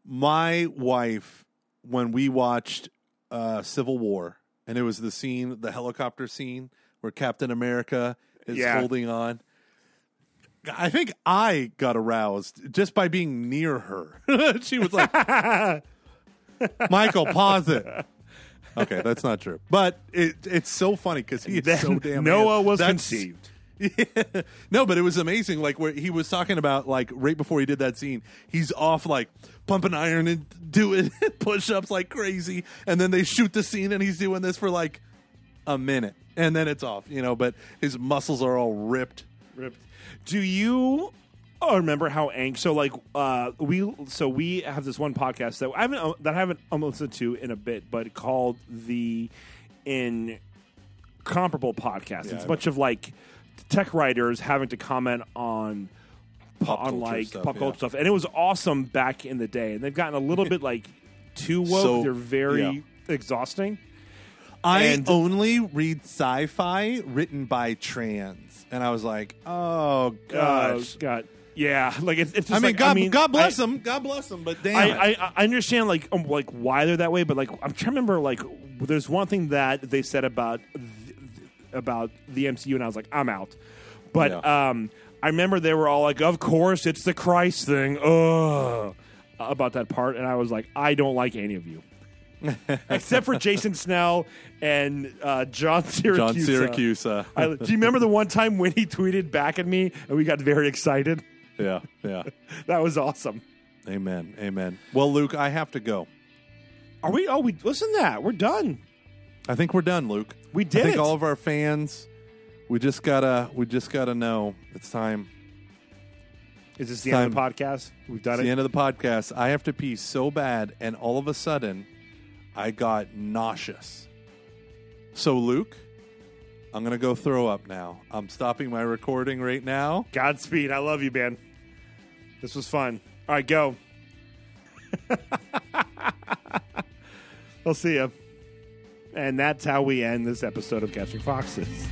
Speaker 1: my wife when we watched uh, Civil War, and it was the scene, the helicopter scene where Captain America is
Speaker 2: Yeah.
Speaker 1: holding on. I think I got aroused just by being near her. *laughs* she was like, *laughs* "Michael, pause it." Okay, that's not true, but it, it's so funny because he is so damn.
Speaker 2: Noah was
Speaker 1: That's-
Speaker 2: conceived.
Speaker 1: Yeah. *laughs* No, but it was amazing. Like where he was talking about, like right before he did that scene, he's off like pumping iron and doing *laughs* push ups like crazy, and then they shoot the scene, and he's doing this for like a minute, and then it's off. You know, but his muscles are all ripped.
Speaker 2: Ripped. Do you oh, remember how ang so like uh we so we have this one podcast that I haven't uh, that I haven't listened to in a bit, but called the incomparable podcast. it's a bunch of like tech writers having to comment on
Speaker 1: Pop
Speaker 2: on
Speaker 1: culture
Speaker 2: like
Speaker 1: stuff,
Speaker 2: pop
Speaker 1: yeah.
Speaker 2: culture stuff, and it was awesome back in the day. And they've gotten a little *laughs* bit like too woke.
Speaker 1: So-
Speaker 2: They're very
Speaker 1: yeah.
Speaker 2: exhausting.
Speaker 1: I
Speaker 2: And-
Speaker 1: only read sci-fi written by trans, and I was like, oh
Speaker 2: Oh. God, yeah. Like it's, it's just
Speaker 1: I mean,
Speaker 2: like,
Speaker 1: God,
Speaker 2: I mean,
Speaker 1: God bless
Speaker 2: I-
Speaker 1: them. God bless them. But damn,
Speaker 2: I. I I understand like um, like why they're that way, but like I'm trying to remember like there's one thing that they said about about the MCU, and I was like, I'm out. But
Speaker 1: Yeah.
Speaker 2: um, I remember they were all like, of course it's the Christ thing, ugh, about that part, and I was like, I don't like any of you. *laughs* Except for Jason Snell and uh, John *laughs* Siracusa.
Speaker 1: John Siracusa.
Speaker 2: I, do you remember the one time when he tweeted back at me and we got very excited?
Speaker 1: yeah, yeah. *laughs*
Speaker 2: That was awesome.
Speaker 1: Amen. Amen. Well, Luke, I have to go.
Speaker 2: Are we? Oh, we listen to that. We're done.
Speaker 1: I think we're done, Luke.
Speaker 2: We did.
Speaker 1: I think
Speaker 2: it.
Speaker 1: all of our fans, we just gotta, we just gotta know it's time.
Speaker 2: Is this the end of the podcast? We've done
Speaker 1: It's
Speaker 2: it.
Speaker 1: the end of the podcast. I have to pee so bad, and all of a sudden, I got nauseous. So, Luke, I'm gonna go throw up now. I'm stopping my recording right now.
Speaker 2: Godspeed. I love you, man. This was fun. All right, go. *laughs* I'll see you. And that's how we end this episode of Catching Foxes.